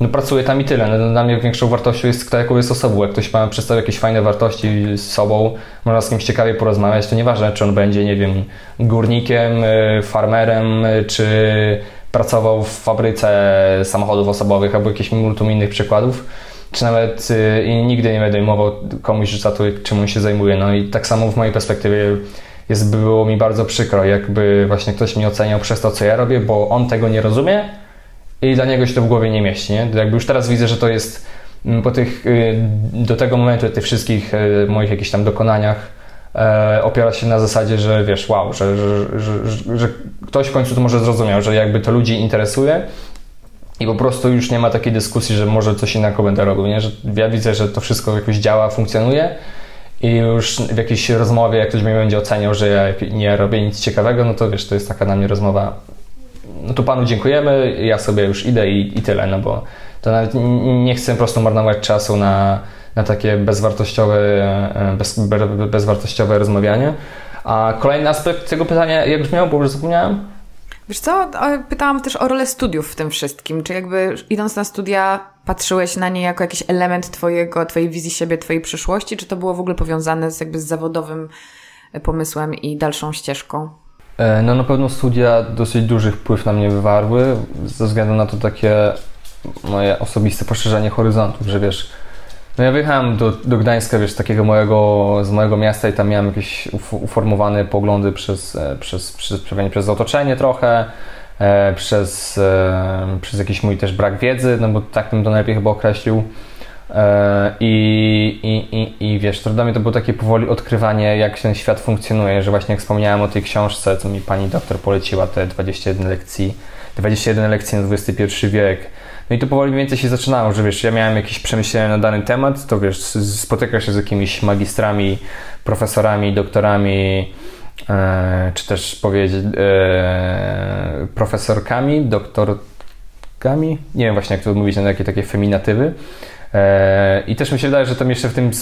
no pracuję tam i tyle. No, dla mnie większą wartością jest kto jaką jest osobą. Jak ktoś ma jakieś fajne wartości z sobą, można z kimś ciekawie porozmawiać, to nieważne, czy on będzie, nie wiem, górnikiem, y, farmerem, y, czy pracował w fabryce samochodów osobowych, albo jakichś multum innych przykładów, czy nawet y, i nigdy nie będę mował komuś za to, czym on się zajmuje. No i tak samo w mojej perspektywie jest, było mi bardzo przykro, jakby właśnie ktoś mnie oceniał przez to, co ja robię, bo on tego nie rozumie, i dla niego się to w głowie nie mieści. Nie? Jakby już teraz widzę, że to jest mm, po tych, y, do tego momentu, tych wszystkich y, moich jakichś tam dokonaniach e, opiera się na zasadzie, że wiesz, wow, że, że, że, że ktoś w końcu to może zrozumiał, że jakby to ludzi interesuje i po prostu już nie ma takiej dyskusji, że może coś innego będę robił, nie? Że ja widzę, że to wszystko jakoś działa, funkcjonuje i już w jakiejś rozmowie, jak ktoś mnie będzie oceniał, że ja nie robię nic ciekawego, no to wiesz, to jest taka na mnie rozmowa no to panu dziękujemy, ja sobie już idę i, i tyle, no bo to nawet nie chcę po prostu marnować czasu na, na takie bezwartościowe, e, bez, bezwartościowe rozmawianie. A kolejny aspekt tego pytania, jak brzmiał, bo już zapomniałem? Wiesz co, pytałam też o rolę studiów w tym wszystkim. Czy jakby idąc na studia patrzyłeś na nie jako jakiś element twojego, twojej wizji siebie, twojej przyszłości, czy to było w ogóle powiązane z jakby z zawodowym pomysłem i dalszą ścieżką? E, no na pewno studia dosyć duży wpływ na mnie wywarły, ze względu na to takie moje osobiste poszerzenie horyzontów, że wiesz, no ja wyjechałem do, do Gdańska, wiesz, takiego mojego, z mojego miasta i tam miałem jakieś uformowane poglądy przez, e, przez, przez, przez, otoczenie trochę, e, przez, przez jakiś mój też brak wiedzy, no bo tak bym to najlepiej chyba określił. E, I, i, i, I wiesz, to dla mnie to było takie powoli odkrywanie, jak ten świat funkcjonuje, że właśnie jak wspomniałem o tej książce, co mi pani doktor poleciła, te 21 lekcji, 21 lekcji na XXI wiek. No i to powoli więcej się zaczynało, że wiesz, ja miałem jakieś przemyślenia na dany temat, to wiesz, spotykasz się z jakimiś magistrami, profesorami, doktorami, e, czy też powiedzieć e, profesorkami, doktorkami, nie wiem właśnie jak to mówić na jakie takie feminatywy, I też mi się wydaje, że tam jeszcze w tym,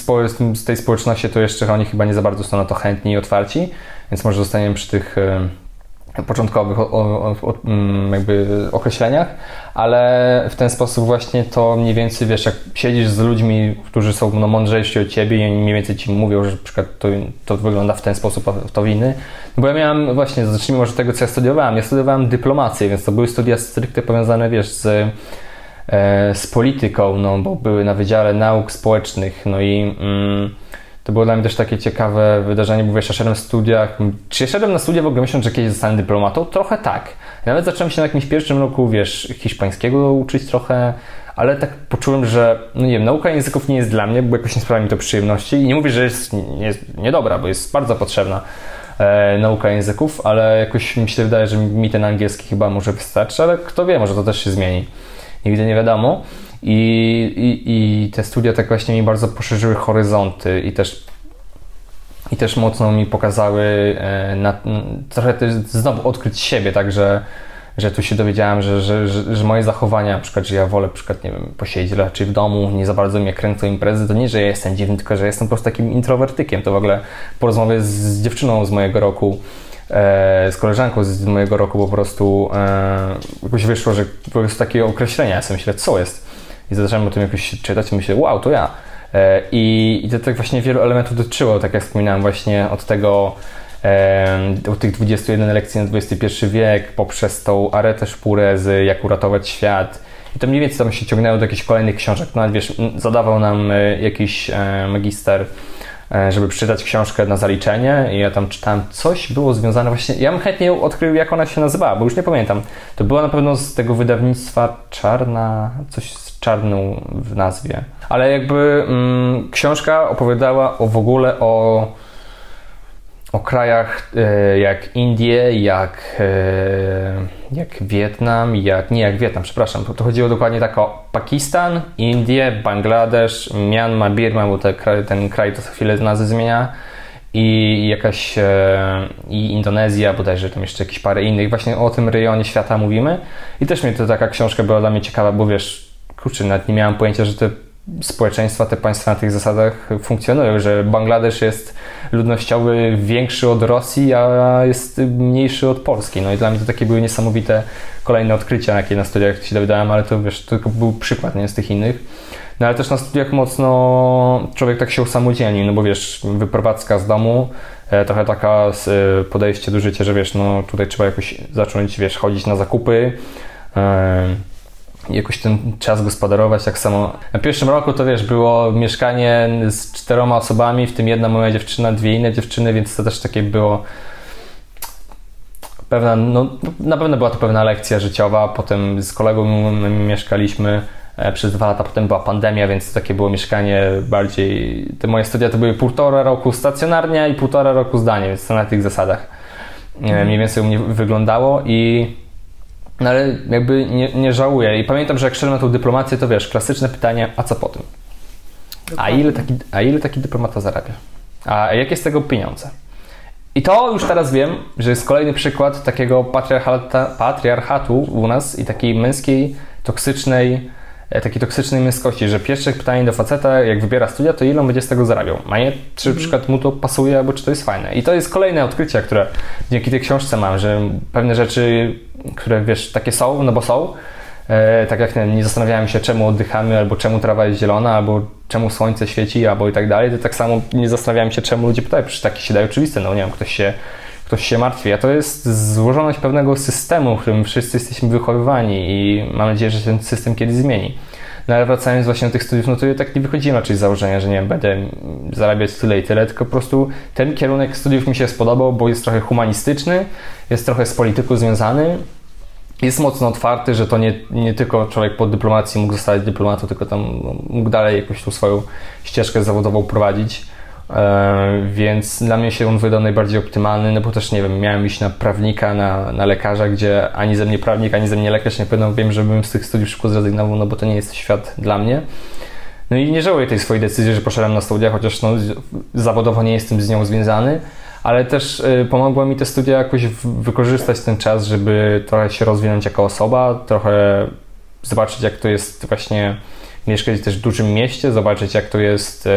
z tej społeczności to jeszcze oni chyba nie za bardzo są na to chętni i otwarci, więc może zostaniemy przy tych e, początkowych mm, jakby określeniach, ale w ten sposób właśnie to mniej więcej, wiesz, jak siedzisz z ludźmi, którzy są no, mądrzejsi od ciebie i oni mniej więcej ci mówią, że na przykład to, to wygląda w ten sposób, a to inny. Bo ja miałem właśnie, zacznijmy może tego, co ja studiowałem. Ja studiowałem dyplomację, więc to były studia stricte powiązane, wiesz, z E, z polityką, no bo były na Wydziale Nauk Społecznych, no i mm, to było dla mnie też takie ciekawe wydarzenie, bo ja szedłem na studiach, czy ja szedłem na studia w ogóle myśląc, że kiedyś zostanę dyplomatą? Trochę tak. Nawet zacząłem się na jakimś pierwszym roku, wiesz, hiszpańskiego uczyć trochę, ale tak poczułem, że, no nie wiem, nauka języków nie jest dla mnie, bo jakoś nie sprawia mi to przyjemności i nie mówię, że jest, nie, niedobra, bo jest bardzo potrzebna e, nauka języków, ale jakoś mi się wydaje, że mi ten angielski chyba może wystarczy, ale kto wie, może to też się zmieni. Nigdy nie wiadomo. I, i, I te studia tak właśnie mi bardzo poszerzyły horyzonty i też i też mocno mi pokazały e, na, trochę też znowu odkryć siebie, także że tu się dowiedziałem, że, że, że, że, moje zachowania, na przykład, że ja wolę na przykład, nie wiem, posiedzieć raczej w domu, nie za bardzo mnie kręcą imprezy, to nie, że ja jestem dziwny, tylko że jestem po prostu takim introwertykiem. To w ogóle po rozmowie z dziewczyną z mojego roku, z koleżanką z mojego roku po prostu e, jakoś wyszło, że po prostu takie określenia, ja sobie myślę, co jest? I zacząłem o tym jakoś czytać i myślę, wow, to ja. E, I, I to tak właśnie wielu elementów dotyczyło, tak jak wspominałem właśnie od tego, od tych 21 lekcji na XXI wiek, poprzez tą aretę szpurezy, jak uratować świat. I to mniej więcej tam się ciągnęło do jakichś kolejnych książek. No, wiesz, zadawał nam e, jakiś e, magister, e, żeby przeczytać książkę na zaliczenie i ja tam czytałem coś, było związane właśnie, ja bym chętnie odkrył, jak ona się nazywała, bo już nie pamiętam. To była na pewno z tego wydawnictwa Czarna, coś z czarną w nazwie. Ale jakby mm, książka opowiadała o w ogóle o o krajach e, jak Indie, jak, e, jak Wietnam, jak, nie jak Wietnam, przepraszam, to chodziło dokładnie tak o Pakistan, Indie, Bangladesz, Myanmar, Birma, bo te, ten kraj to co chwilę nazwy zmienia i jakaś e, i Indonezja, bodajże tam jeszcze jakieś parę innych, właśnie o tym rejonie świata mówimy. I też mnie to taka książka była dla mnie ciekawa, bo wiesz, kurczę, nawet nie miałem pojęcia, że te społeczeństwa, te państwa na tych zasadach funkcjonują, że Bangladesz jest ludnościowy większy od Rosji, a jest mniejszy od Polski. No i dla mnie to takie były niesamowite kolejne odkrycia, jakie na studiach się dowiedziałem, ale to wiesz, to tylko był przykład, nie z tych innych. No ale też na studiach mocno człowiek tak się usamodzielnił, no bo wiesz, wyprowadzka z domu, e, trochę taka e, podejście do życia, że wiesz, no tutaj trzeba jakoś zacząć, wiesz, chodzić na zakupy, e, jakoś ten czas gospodarować tak samo. Na pierwszym roku to wiesz, było mieszkanie z czteroma osobami, w tym jedna moja dziewczyna, dwie inne dziewczyny, więc to też takie było pewna, no na pewno była to pewna lekcja życiowa. Potem z kolegą mieszkaliśmy e, przez dwa lata, potem była pandemia, więc to takie było mieszkanie bardziej. Te moje studia to były półtora roku stacjonarnie i półtora roku zdanie, więc to na tych zasadach mm. mniej więcej u mnie wyglądało i no ale jakby nie, nie żałuję. I pamiętam, że jak szedłem na tą dyplomację, to wiesz, klasyczne pytanie, a co po tym? A ile, taki, a ile taki dyplomata zarabia? A jakie z tego pieniądze? I to już teraz wiem, że jest kolejny przykład takiego patriarchatu u nas i takiej męskiej, toksycznej takiej toksycznej męskości, że pierwsze pytanie do faceta, jak wybiera studia, to ile on będzie z tego zarabiał? A nie, czy na mhm. przykład mu to pasuje, albo czy to jest fajne. I to jest kolejne odkrycie, które dzięki tej książce mam, że pewne rzeczy, które wiesz, takie są, no bo są, e, tak jak nie, nie zastanawiałem się, czemu oddychamy, albo czemu trawa jest zielona, albo czemu słońce świeci, albo i tak dalej, to tak samo nie zastanawiałem się, czemu ludzie pytają, przecież takie się daje oczywiste, no nie wiem, ktoś się ktoś się martwi, a to jest złożoność pewnego systemu, w którym wszyscy jesteśmy wychowywani i mam nadzieję, że ten system kiedyś zmieni. No ale wracając właśnie do tych studiów, no to ja tak nie wychodziłem raczej z założenia, że nie wiem, będę zarabiać tyle i tyle, tylko po prostu ten kierunek studiów mi się spodobał, bo jest trochę humanistyczny, jest trochę z polityką związany, jest mocno otwarty, że to nie, nie tylko człowiek po dyplomacji mógł zostać dyplomatą, tylko tam mógł dalej jakąś tą swoją ścieżkę zawodową prowadzić. E, więc dla mnie się on wydał najbardziej optymalny, no bo też nie wiem, miałem iść na prawnika, na, na lekarza, gdzie ani ze mnie prawnik, ani ze mnie lekarz nie pewno wiem, żebym z tych studiów szybko zrezygnował, no bo to nie jest świat dla mnie. No i nie żałuję tej swojej decyzji, że poszedłem na studia, chociaż no, zawodowo nie jestem z nią związany, ale też y, pomogło mi te studia jakoś wykorzystać ten czas, żeby trochę się rozwinąć jako osoba, trochę zobaczyć jak to jest właśnie mieszkać też w dużym mieście, zobaczyć jak to jest y,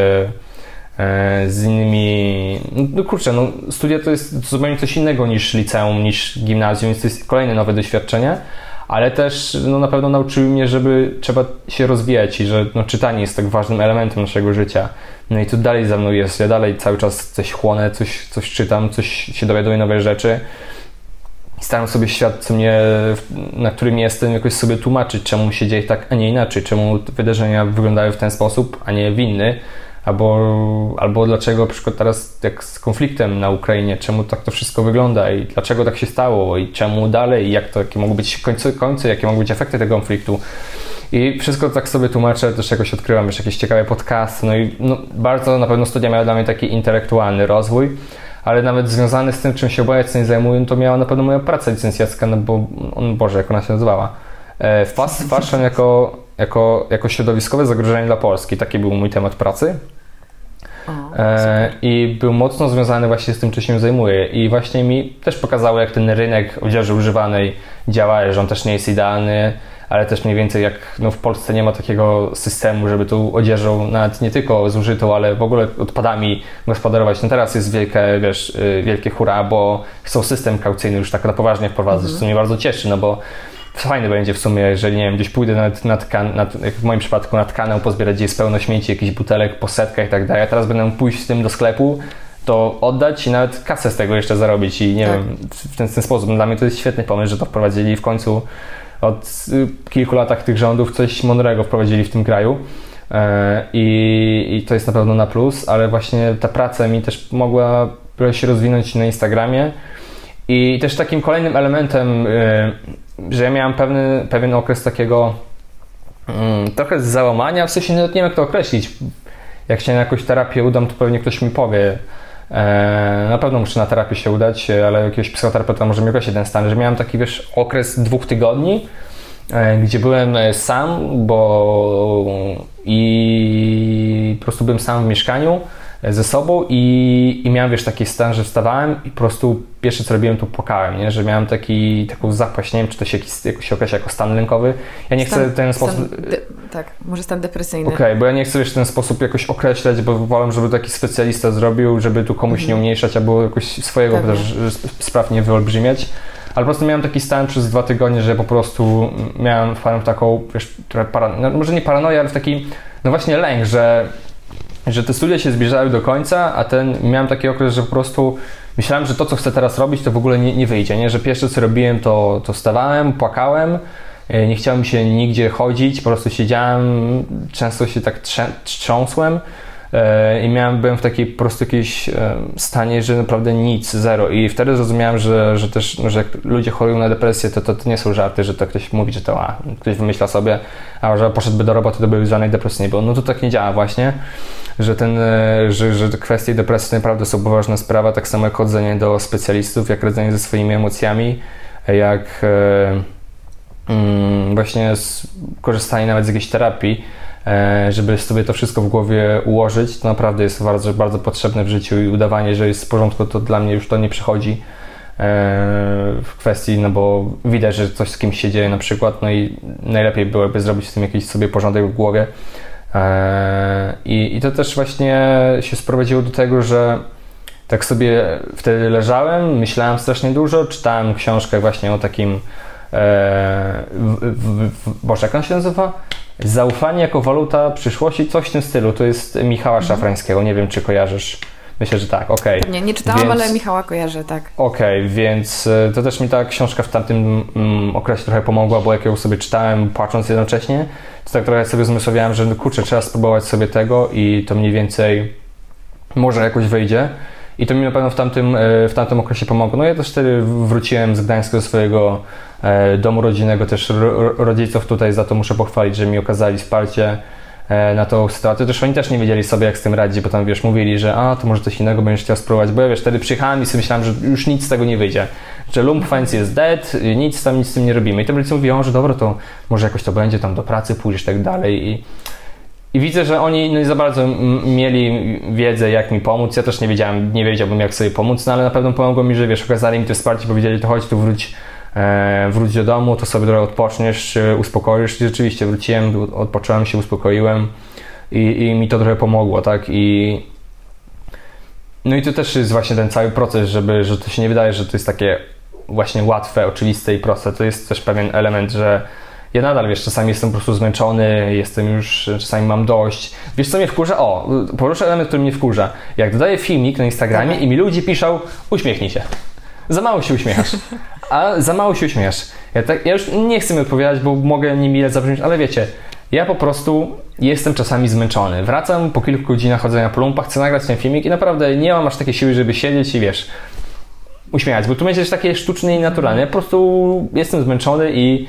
z innymi. No kurczę, no, studia to jest zupełnie coś innego niż liceum, niż gimnazjum, więc to jest kolejne nowe doświadczenie, ale też no, na pewno nauczyły mnie, żeby trzeba się rozwijać i że no, czytanie jest tak ważnym elementem naszego życia. No i tu dalej za mną jest, ja dalej cały czas coś chłonę, coś, coś czytam, coś się dowiaduję nowe rzeczy. Staram sobie świat, co mnie, na którym jestem, jakoś sobie tłumaczyć, czemu się dzieje tak, a nie inaczej, czemu wydarzenia wyglądają w ten sposób, a nie w inny albo, albo dlaczego na przykład teraz jak z konfliktem na Ukrainie, czemu tak to wszystko wygląda i dlaczego tak się stało i czemu dalej, i jak to, jakie mogą być końce, końce, jakie mogą być efekty tego konfliktu. I wszystko tak sobie tłumaczę, też jakoś odkrywam już jakieś ciekawe podcasty, no i no, bardzo na pewno studia miały dla mnie taki intelektualny rozwój, ale nawet związany z tym, czym się obecnie zajmuję, to miała na pewno moja praca licencjacka, no bo, on, Boże, jak ona się nazywała? E, fast fashion jako, jako, jako środowiskowe zagrożenie dla Polski, taki był mój temat pracy. E, I był mocno związany właśnie z tym, czym się zajmuję. I właśnie mi też pokazało, jak ten rynek odzieży używanej działa, że on też nie jest idealny, ale też mniej więcej jak no, w Polsce nie ma takiego systemu, żeby tu odzieżą nawet nie tylko zużytą, ale w ogóle odpadami gospodarować. No teraz jest wielkie, wiesz, y, wielkie hura, bo chcą system kaucyjny już tak na poważnie wprowadzać, mhm. co mnie bardzo cieszy, no bo fajne będzie w sumie, jeżeli nie wiem, gdzieś pójdę nad, nad, nad, jak w moim przypadku nad kanał pozbierać, gdzie jest pełno śmieci, jakichś butelek po setkach i tak dalej, a teraz będę pójść z tym do sklepu, to oddać i nawet kasę z tego jeszcze zarobić i nie tak. wiem, w ten, w ten sposób. Dla mnie to jest świetny pomysł, że to wprowadzili w końcu od y, kilku latach tych rządów coś mądrego wprowadzili w tym kraju. E, I, I, to jest na pewno na plus, ale właśnie ta praca mi też mogła się rozwinąć na Instagramie. I też takim kolejnym elementem, y, że ja miałem pewny, pewien okres takiego mm, trochę załamania, w sensie nie wiem jak to określić. Jak się na jakąś terapię udam, to pewnie ktoś mi powie, E, na pewno muszę na terapię się udać, ale jakiegoś psychoterapeuta może mi określić ten stan, że miałem taki wiesz, okres dwóch tygodni, e, gdzie byłem sam, bo i po prostu byłem sam w mieszkaniu ze sobą i, i miałem, wiesz, taki stan, że wstawałem i po prostu pierwsze co robiłem to płakałem, nie? że miałem taki, taką zapaść, nie wiem czy to się, jakoś się określa jako stan lękowy. Ja nie stan, chcę w ten sposób... De, tak, może stan depresyjny. Okej, okay, bo ja nie chcę wiesz, w ten sposób jakoś określać, bo wolę, żeby taki specjalista zrobił, żeby tu komuś mhm. nie umniejszać albo jakoś swojego też spraw nie wyolbrzymiać. Ale po prostu miałem taki stan przez dwa tygodnie, że po prostu miałem w taką, wiesz, para, no, może nie paranoję, ale w taki, no właśnie lęk, że że te studia się zbliżały do końca, a ten miałem taki okres, że po prostu myślałem, że to, co chcę teraz robić, to w ogóle nie, nie wyjdzie, nie? że pierwsze, co robiłem, to, to stawałem, płakałem, e, nie chciałem się nigdzie chodzić, po prostu siedziałem, często się tak trząsłem e, i miałem, byłem w takiej po prostu jakiejś e, stanie, że naprawdę nic, zero i wtedy zrozumiałem, że, że też, że jak ludzie chorują na depresję, to, to, to nie są żarty, że to ktoś mówi, że to a, ktoś wymyśla sobie, a że poszedłby do roboty, to by żadnej depresji nie było. No to tak nie działa właśnie że, ten, e, że, że kwestie depresji naprawdę są poważna sprawa, tak samo jak chodzenie do specjalistów, jak radzenie ze swoimi emocjami, jak e, mm, właśnie korzystanie nawet z jakiejś terapii, e, żeby sobie to wszystko w głowie ułożyć, to naprawdę jest bardzo, bardzo potrzebne w życiu i udawanie, że jest w porządku, to dla mnie już to nie przychodzi w kwestii, no bo widać, że coś z kimś się dzieje na przykład, no i najlepiej byłoby zrobić z tym jakiś sobie porządek w głowie, E, I, I to też właśnie się sprowadziło do tego, że tak sobie wtedy leżałem, myślałem strasznie dużo, czytałem książkę właśnie o takim e, w, w, w, Boże, jak on się nazywa? Zaufanie jako waluta przyszłości, coś w tym stylu. To jest Michała mhm. Szafrańskiego, nie wiem czy kojarzysz. Myślę, że tak, okej. Okay. Nie, nie czytałam, więc, ale Michała kojarzę, tak. Okej, okay, więc e, to też mi ta książka w tamtym mm, okresie trochę pomogła, bo jak ją sobie czytałem, płacząc jednocześnie, to tak trochę sobie zmysłowiałem, że kurczę, trzeba spróbować sobie tego i to mniej więcej może jakoś wyjdzie. I to mi na pewno w tamtym, e, w tamtym okresie pomogło. No ja też wtedy wróciłem z Gdańska do swojego e, domu rodzinnego, też rodziców tutaj za to muszę pochwalić, że mi okazali wsparcie E, na tą sytuację. Też oni też nie wiedzieli sobie, jak z tym radzić, bo tam, wiesz, mówili, że a, to może coś innego będziesz chciał spróbować, bo ja, wiesz, wtedy przyjechałem i sobie myślałem, że już nic z tego nie wyjdzie, że lump fancy jest dead, nic tam, nic z tym nie robimy. I to rodzice mówią, że dobra, to może jakoś to będzie, tam do pracy pójdziesz, tak dalej i i widzę, że oni no, nie za bardzo mieli wiedzę, jak mi pomóc. Ja też nie wiedziałem, nie wiedziałbym, jak sobie pomóc, no ale na pewno pomogło mi, że wiesz, okazali mi to wsparcie, powiedzieli, to chodź tu wróć E, wróć do domu, to sobie trochę odpoczniesz, uspokoisz. I rzeczywiście wróciłem, odpocząłem się, uspokoiłem i, i mi to trochę pomogło, tak? I no i to też jest właśnie ten cały proces, żeby, że to się nie wydaje, że to jest takie właśnie łatwe, oczywiste i proste. To jest też pewien element, że ja nadal, wiesz, czasami jestem po prostu zmęczony, jestem już, czasami mam dość. Wiesz, co mnie wkurza? O, poruszę element, który mnie wkurza. Jak dodaję filmik na Instagramie i mi ludzie piszą, uśmiechnij się. Za mało się uśmiechasz. A za mało się uśmiechasz. Ja, tak, ja już nie chcę mi odpowiadać, bo mogę niemile zabrzmieć, ale wiecie, ja po prostu jestem czasami zmęczony. Wracam po kilku godzinach chodzenia po lumpach, chcę nagrać ten filmik i naprawdę nie mam aż takiej siły, żeby siedzieć i wiesz, uśmiechać, bo tu będzie takie sztuczne i naturalne. Ja po prostu jestem zmęczony i,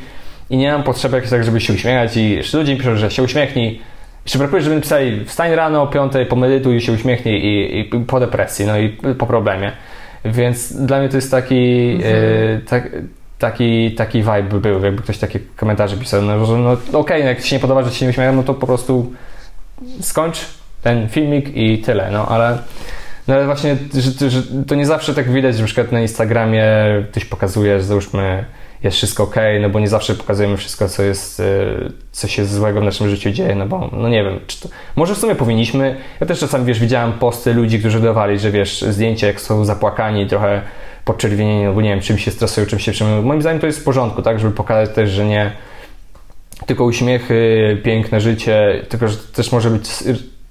i nie mam potrzeby jakoś tak, żeby się uśmiechać i jeszcze ludzie mi piszą, że się uśmiechnij. Jeszcze brakuje, żeby pisali wstań rano o 5, pomedytuj i się uśmiechnij i, i po depresji, no i po problemie. Więc dla mnie to jest taki, mhm. e, tak, taki, taki vibe był, jakby ktoś takie komentarze pisał, no, że no okej, okay, no, jak Ci się nie podoba, że Ci nie uśmiecham, no to po prostu skończ ten filmik i tyle, no ale no ale właśnie, że, że to nie zawsze tak widać, że na przykład na Instagramie ktoś pokazuje, że załóżmy jest wszystko ok, no bo nie zawsze pokazujemy wszystko, co jest, e, co się złego w naszym życiu dzieje, no bo, no nie wiem, to, może w sumie powinniśmy, ja też czasami, wiesz, widziałem posty ludzi, którzy dawali, że wiesz, zdjęcia jak są zapłakani, trochę podczerwienieni, no bo nie wiem, czym się stresują, czym się przejmują. Moim zdaniem to jest w porządku, tak, żeby pokazać też, że nie tylko uśmiechy, piękne życie, tylko że też może być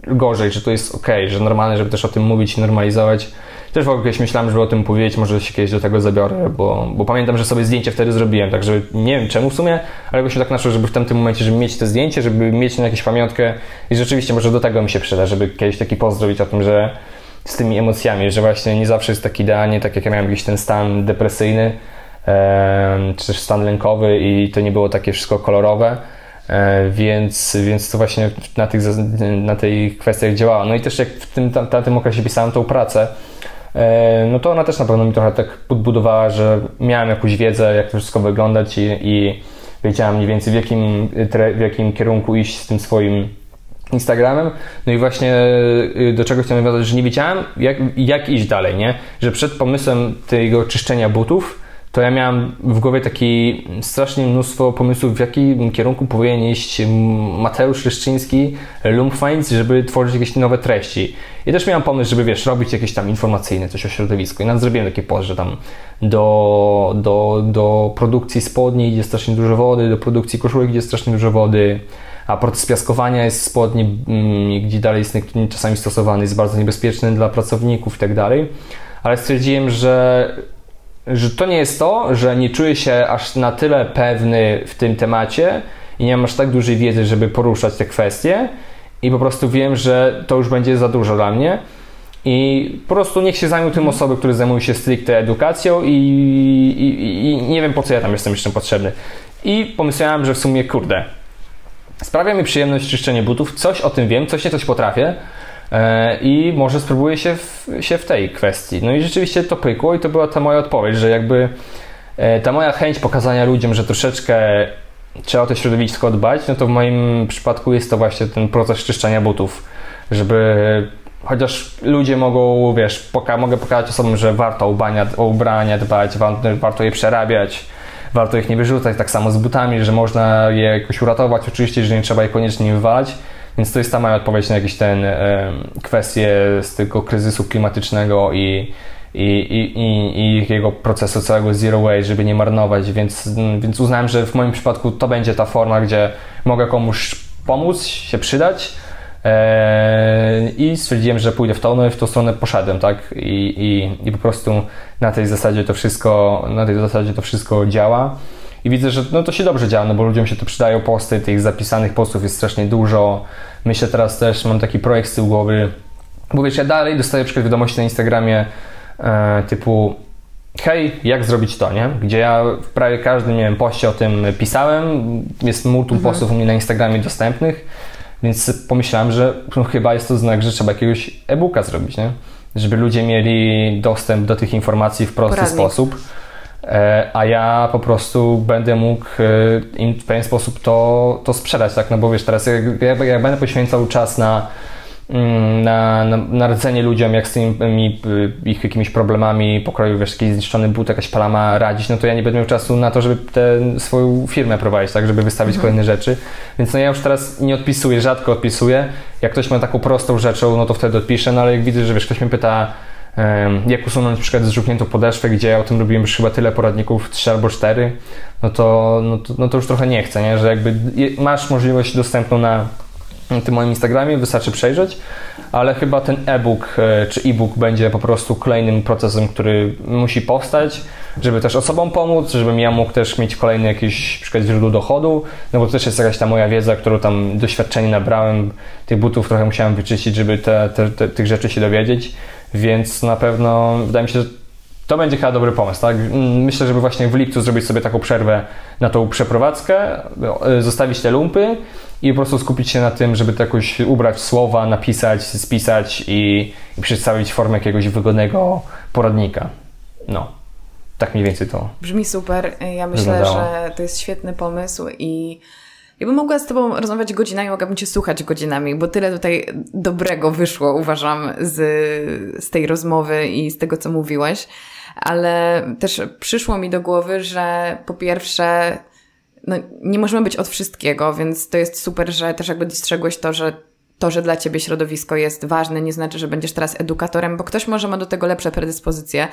gorzej, że to jest ok, że normalne, żeby też o tym mówić i normalizować. Też w ogóle kiedyś myślałem, żeby o tym powiedzieć, może się kiedyś do tego zabiorę, bo, bo pamiętam, że sobie zdjęcie wtedy zrobiłem, także nie wiem czemu w sumie, ale jakoś tak naszło, żeby w tamtym momencie, żeby mieć te zdjęcie, żeby mieć na jakąś pamiątkę i rzeczywiście może do tego mi się przyda, żeby kiedyś taki pozdrowić o tym, że z tymi emocjami, że właśnie nie zawsze jest tak idealnie, tak jak ja miałem jakiś ten stan depresyjny, czy też stan lękowy i to nie było takie wszystko kolorowe, e, więc, więc to właśnie na, tych, na tej kwestiach działało. No i też jak w tym, na tym okresie pisałem tą pracę, no to ona też na pewno mi trochę tak podbudowała, że miałem jakąś wiedzę, jak to wszystko wyglądać i, i wiedziałem mniej więcej w jakim, w jakim kierunku iść z tym swoim Instagramem. No i właśnie y, do czego chciałem nawiązać, że nie wiedziałem, jak, jak iść dalej, nie? Że przed pomysłem tego czyszczenia butów, to ja miałem w głowie taki strasznie mnóstwo pomysłów, w jakim kierunku powinien iść Mateusz Leszczyński, Lumpfinds, żeby tworzyć jakieś nowe treści. I też miałem pomysł, żeby wiesz, robić jakieś tam informacyjne coś o środowisku. I nawet zrobiłem taki post, że tam do, do, do produkcji spodni idzie strasznie dużo wody, do produkcji koszulek idzie strasznie dużo wody, a proces piaskowania jest spodni, mm, gdzie dalej jest czasami stosowany, jest bardzo niebezpieczny dla pracowników i tak dalej. Ale stwierdziłem, że, że to nie jest to, że nie czuję się aż na tyle pewny w tym temacie i nie mam aż tak dużej wiedzy, żeby poruszać te kwestie i po prostu wiem, że to już będzie za dużo dla mnie. I po prostu niech się zajmą tym osoby, które zajmują się stricte edukacją i, i, i, nie wiem po co ja tam jestem jeszcze potrzebny. I pomyślałem, że w sumie kurde, Sprawia mi przyjemność czyszczenie butów, coś o tym wiem, coś nie coś potrafię i może spróbuję się w, się w tej kwestii. No i rzeczywiście to pykło i to była ta moja odpowiedź, że jakby e, ta moja chęć pokazania ludziom, że troszeczkę trzeba o to środowisko dbać, no to w moim przypadku jest to właśnie ten proces czyszczenia butów, żeby chociaż ludzie mogą, wiesz, poka mogę pokazać osobom, że warto ubrania, o ubrania dbać, warto je przerabiać, warto ich nie wyrzucać. Tak samo z butami, że można je jakoś uratować, oczywiście, że nie trzeba je koniecznie wywalać. Więc to jest ta moja odpowiedź na jakieś ten kwestie z tego kryzysu klimatycznego i, i, i, i, i jego procesu całego zero waste, żeby nie marnować, więc, więc uznałem, że w moim przypadku to będzie ta forma, gdzie mogę komuś pomóc, się przydać, I stwierdziłem, że pójdę w to, no i w tą stronę poszedłem, tak? I, i, I po prostu na tej zasadzie to wszystko, na tej zasadzie to wszystko działa. I widzę, że no to się dobrze działa, no bo ludziom się to przydają posty, tych zapisanych postów jest strasznie dużo. Myślę teraz też, mam taki projekt z tyłu głowy, bo wiesz, ja dalej dostaję przykład wiadomości na Instagramie e, typu hej, jak zrobić to, nie? Gdzie ja w prawie każdym, nie wiem, poście o tym pisałem, jest multum mhm. postów u mnie na Instagramie dostępnych więc pomyślałem, że no, chyba jest to znak, że trzeba jakiegoś e-booka zrobić, nie? Żeby ludzie mieli dostęp do tych informacji w prosty Poradnik. sposób. E, a ja po prostu będę mógł e, im w pewien sposób to, to sprzedać, tak? No bo wiesz, teraz jak, jak, jak będę poświęcał czas na Mm, na, na, na radzenie ludziom, jak z tymi y, ich jakimiś problemami pokroju, wiesz, jakiś zniszczony but, jakaś palama radzić, no to ja nie będę miał czasu na to, żeby tę swoją firmę prowadzić, tak, żeby wystawić mhm. kolejne rzeczy. Więc no ja już teraz nie odpisuję, rzadko odpisuję. Jak ktoś ma taką prostą rzeczą, no to wtedy odpiszę, no ale jak widzę, że wiesz, ktoś mnie pyta, jak usunąć na przykład zżółkniętą podeszwę, gdzie ja o tym robiłem już chyba tyle poradników, trzy albo cztery, no to, no to, no to już trochę nie chcę, nie? że jakby masz możliwość dostępną na na tym moim Instagramie, wystarczy przejrzeć, ale chyba ten e-book e, czy e-book będzie po prostu kolejnym procesem, który musi powstać, żeby też osobom pomóc, żebym ja mógł też mieć kolejny jakiś przykład źródło dochodu, no bo to też jest jakaś ta moja wiedza, którą tam doświadczenie nabrałem, tych butów trochę musiałem wyczyścić, żeby te, te, te, tych rzeczy się dowiedzieć, więc na pewno wydaje mi się, że to będzie chyba dobry pomysł, tak? Myślę, żeby właśnie w lipcu zrobić sobie taką przerwę na tą przeprowadzkę, e, zostawić te lumpy i po prostu skupić się na tym, żeby to jakoś ubrać słowa, napisać, spisać i, i przedstawić formę jakiegoś wygodnego poradnika. No. Tak mniej więcej to. Brzmi super. Ja myślę, wyglądało. że to jest świetny pomysł i ja bym mogła z Tobą rozmawiać godzinami, mogłabym Cię słuchać godzinami, bo tyle tutaj dobrego wyszło, uważam, z, z tej rozmowy i z tego, co mówiłeś. Ale też przyszło mi do głowy, że po pierwsze, no, nie możemy być od wszystkiego, więc to jest super, że też jakby dostrzegłeś to, że to, że dla ciebie środowisko jest ważne, nie znaczy, że będziesz teraz edukatorem, bo ktoś może ma do tego lepsze predyspozycje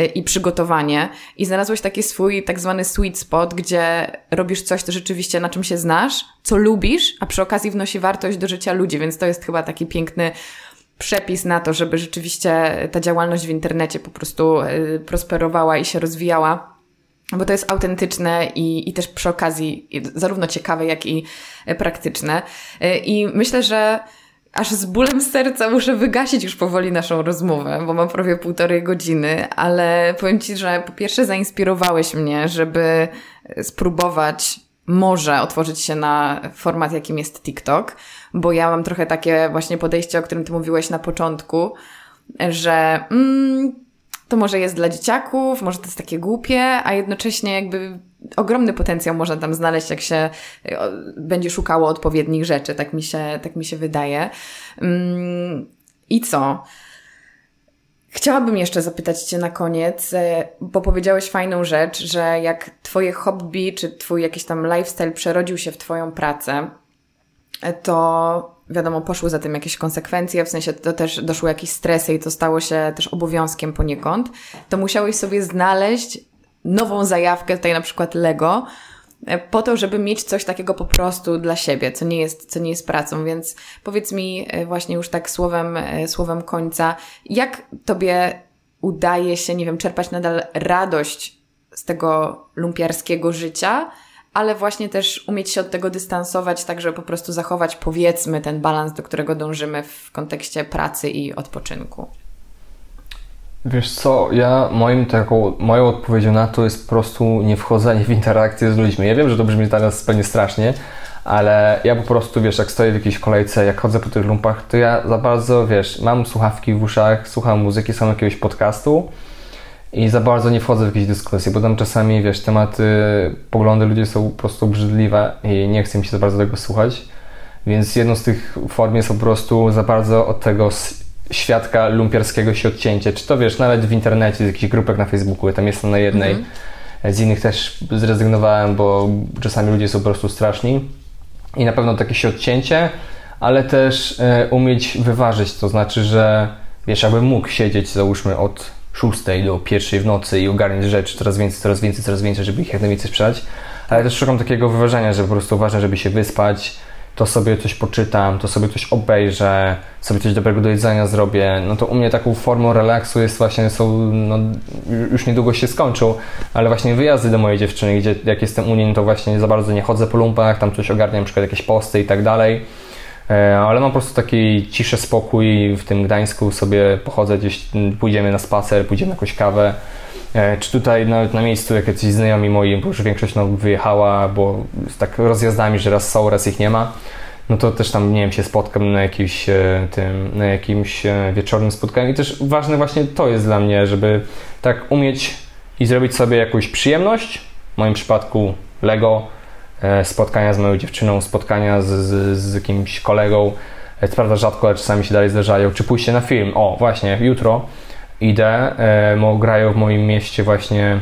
y, i przygotowanie. I znalazłeś taki swój tak zwany sweet spot, gdzie robisz coś, co rzeczywiście na czym się znasz, co lubisz, a przy okazji wnosi wartość do życia ludzi, więc to jest chyba taki piękny przepis na to, żeby rzeczywiście ta działalność w internecie po prostu y, prosperowała i się rozwijała bo to jest autentyczne i, i też przy okazji zarówno ciekawe, jak i e, praktyczne. E, I myślę, że aż z bólem serca muszę wygasić już powoli naszą rozmowę, bo mam prawie półtorej godziny, ale powiem Ci, że po pierwsze zainspirowałeś mnie, żeby spróbować może otworzyć się na format, jakim jest TikTok, bo ja mam trochę takie właśnie podejście, o którym Ty mówiłeś na początku, że mm, to może jest dla dzieciaków, może to jest takie głupie, a jednocześnie jakby ogromny potencjał można tam znaleźć, jak się będzie szukało odpowiednich rzeczy, tak mi się, tak mi się wydaje. Mm, I co? Chciałabym jeszcze zapytać Cię na koniec, e, bo powiedziałeś fajną rzecz, że jak Twoje hobby czy Twój jakiś tam lifestyle przerodził się w Twoją pracę, e, to wiadomo, poszły za tym jakieś konsekwencje, w sensie to też doszły jakieś stresy i to stało się też obowiązkiem poniekąd, to musiałeś sobie znaleźć nową zajawkę, tutaj na przykład Lego, po to, żeby mieć coś takiego po prostu dla siebie, co nie jest, co nie jest pracą. Więc powiedz mi e, właśnie już tak słowem, e, słowem końca, jak tobie udaje się, nie wiem, czerpać nadal radość z tego lumpiarskiego życia, ale właśnie też umieć się od tego dystansować, tak żeby po prostu zachować, powiedzmy, ten balans, do którego dążymy w kontekście pracy i odpoczynku. Wiesz co, ja moim taką, moją odpowiedzią na to jest po prostu nie wchodzenie w interakcję z ludźmi. Ja wiem, że to brzmi teraz pewnie strasznie, ale ja po prostu, wiesz, jak stoję w jakiejś kolejce, jak chodzę po tych lumpach, to ja za bardzo, wiesz, mam słuchawki w uszach, słucham muzyki, słucham jakiegoś podcastu i za bardzo nie wchodzę w jakieś dyskusje, bo tam czasami, wiesz, tematy, poglądy ludzi są po prostu obrzydliwe i nie chcę mi się za bardzo tego słuchać. Więc jedną z tych form jest po prostu za bardzo od tego świadka lumpiarskiego się odcięcie. Czy to wiesz, nawet w internecie, z jakichś grupek na Facebooku, ja tam jestem na jednej, mm -hmm. z innych też zrezygnowałem, bo czasami ludzie są po prostu straszni. I na pewno takie się odcięcie, ale też e, umieć wyważyć, to znaczy, że wiesz, abym mógł siedzieć załóżmy od 6 do pierwszej w nocy i ogarniać rzeczy coraz więcej, coraz więcej, coraz więcej, żeby ich jak najwięcej sprzedać. Ale też szukam takiego wyważenia, że po prostu ważne, żeby się wyspać, to sobie coś poczytam, to sobie coś obejrzę, sobie coś dobrego do jedzenia zrobię. No to u mnie taką formą relaksu jest właśnie, są, no, już niedługo się skończą, ale właśnie wyjazdy do mojej dziewczyny, gdzie jak jestem u niej, no to właśnie za bardzo nie chodzę po lumpach, tam coś ogarniam, na przykład jakieś posty i tak dalej E, ale mam po prostu taki ciszy, spokój w tym Gdańsku, sobie pochodzę gdzieś, pójdziemy na spacer, pójdziemy na jakąś kawę, czy tutaj nawet na miejscu, jak jacyś znajomi moi, bo już większość no, wyjechała, bo tak rozjazdami, że raz są, raz ich nie ma, no to też tam, nie wiem, się spotkam na jakimś, e, tym, na jakimś wieczornym spotkaniu i też ważne właśnie to jest dla mnie, żeby tak umieć i zrobić sobie jakąś przyjemność, w moim przypadku Lego, E, spotkania z moją dziewczyną, spotkania z, z, z jakimś kolegą. E, co prawda rzadko, ale czasami się dalej zdarzają. Czy pójście na film. O, właśnie, jutro idę, e, grają w moim mieście właśnie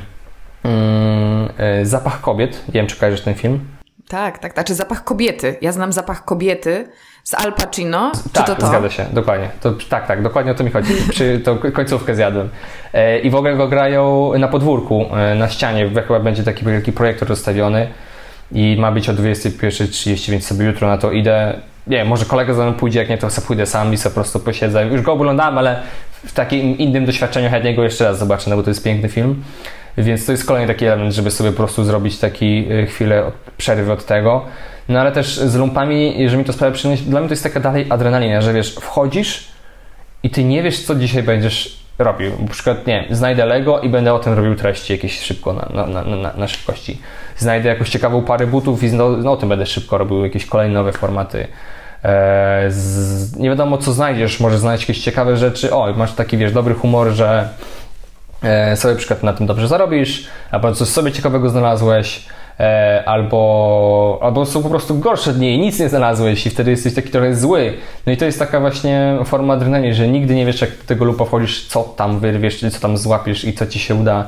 mm, e, Zapach Kobiet. Nie wiem, czy kojarzysz ten film? Tak, tak, znaczy zapach kobiety. Ja znam zapach kobiety z Al Pacino. Czy tak, to to? zgadza się, dokładnie. To, tak, tak, dokładnie o to mi chodzi. Przy, to końcówkę zjadłem. E, I w ogóle go grają na podwórku, e, na ścianie. Chyba będzie taki wielki projektor rozstawiony i ma być o 21.30, więc sobie jutro na to idę. Nie wiem, może kolega za mną pójdzie, jak nie, to sobie pójdę sam i sobie po prostu posiedzę. Już go oglądałem, ale w takim innym doświadczeniu chętnie go jeszcze raz zobaczę, no bo to jest piękny film. Więc to jest kolejny taki element, żeby sobie po prostu zrobić taki y, chwilę przerwy od tego. No ale też z lumpami, jeżeli mi to sprawia przyjemność, dla mnie to jest taka dalej adrenalina, że wiesz, wchodzisz i ty nie wiesz, co dzisiaj będziesz robił. Na przykład, nie znajdę Lego i będę o tym robił treści jakieś szybko na, na, na, na szybkości. Znajdę jakąś ciekawą parę butów i no, no, o tym będę szybko robił jakieś kolejne nowe formaty. Eee, z, nie wiadomo, co znajdziesz, może znaleźć jakieś ciekawe rzeczy. O, masz taki, wiesz, dobry humor, że e, sobie przykład na tym dobrze zarobisz, albo coś sobie ciekawego znalazłeś, e, albo, albo są po prostu gorsze dni i nic nie znalazłeś i wtedy jesteś taki trochę zły. No i to jest taka właśnie forma adrenaliny, że nigdy nie wiesz, jak do tego lupa wchodzisz, co tam wyrwiesz, czy co tam złapiesz i co ci się uda e,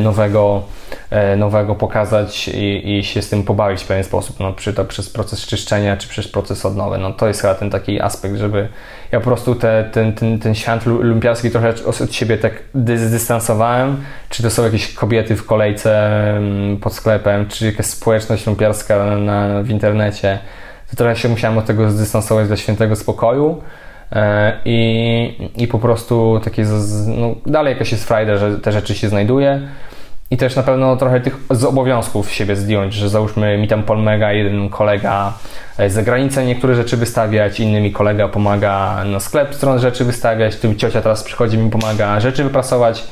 nowego, e, nowego pokazać i, i się z tym pobawić w pewien sposób, no, czy to przez proces czyszczenia, czy przez proces odnowy. No, to jest chyba ten taki aspekt, żeby ja po prostu te, ten, ten, ten świat lumpiarski trochę od siebie tak dystansowałem, czy to są jakieś kobiety w kolejce mm, pod sklepem, czy jakaś społeczność lumpiarska na, w internecie, to trochę się musiałem od tego zdystansować do świętego spokoju. E, I, I po prostu takie, no, dalej jakaś jest frajda, że te rzeczy się znajduje. I też na pewno trochę tych z obowiązków siebie zdjąć, że załóżmy mi tam pomega jeden kolega z zagranicy niektóre rzeczy wystawiać, inny mi kolega pomaga na sklep stron rzeczy wystawiać, tu ciocia teraz przychodzi mi pomaga rzeczy wyprasować,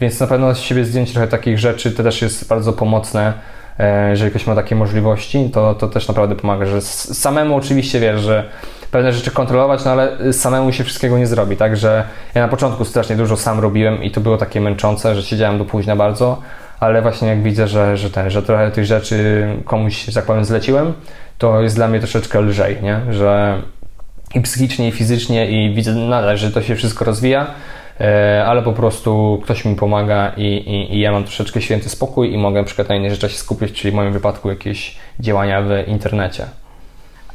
więc na pewno z siebie zdjąć trochę takich rzeczy, to też jest bardzo pomocne E, jeżeli ktoś ma takie możliwości, to, to też naprawdę pomaga, że samemu oczywiście wiesz, że pewne rzeczy kontrolować, no ale samemu się wszystkiego nie zrobi, także ja na początku strasznie dużo sam robiłem i to było takie męczące, że siedziałem do późna bardzo, ale właśnie jak widzę, że, że, ten, że trochę tych rzeczy komuś, że tak powiem, zleciłem, to jest dla mnie troszeczkę lżej, nie? że i psychicznie, i fizycznie, i widzę nadal, że to się wszystko rozwija, E, ale po prostu ktoś mi pomaga i, i, i, ja mam troszeczkę święty spokój i mogę na przykład na się skupić, czyli w moim wypadku jakieś działania w internecie.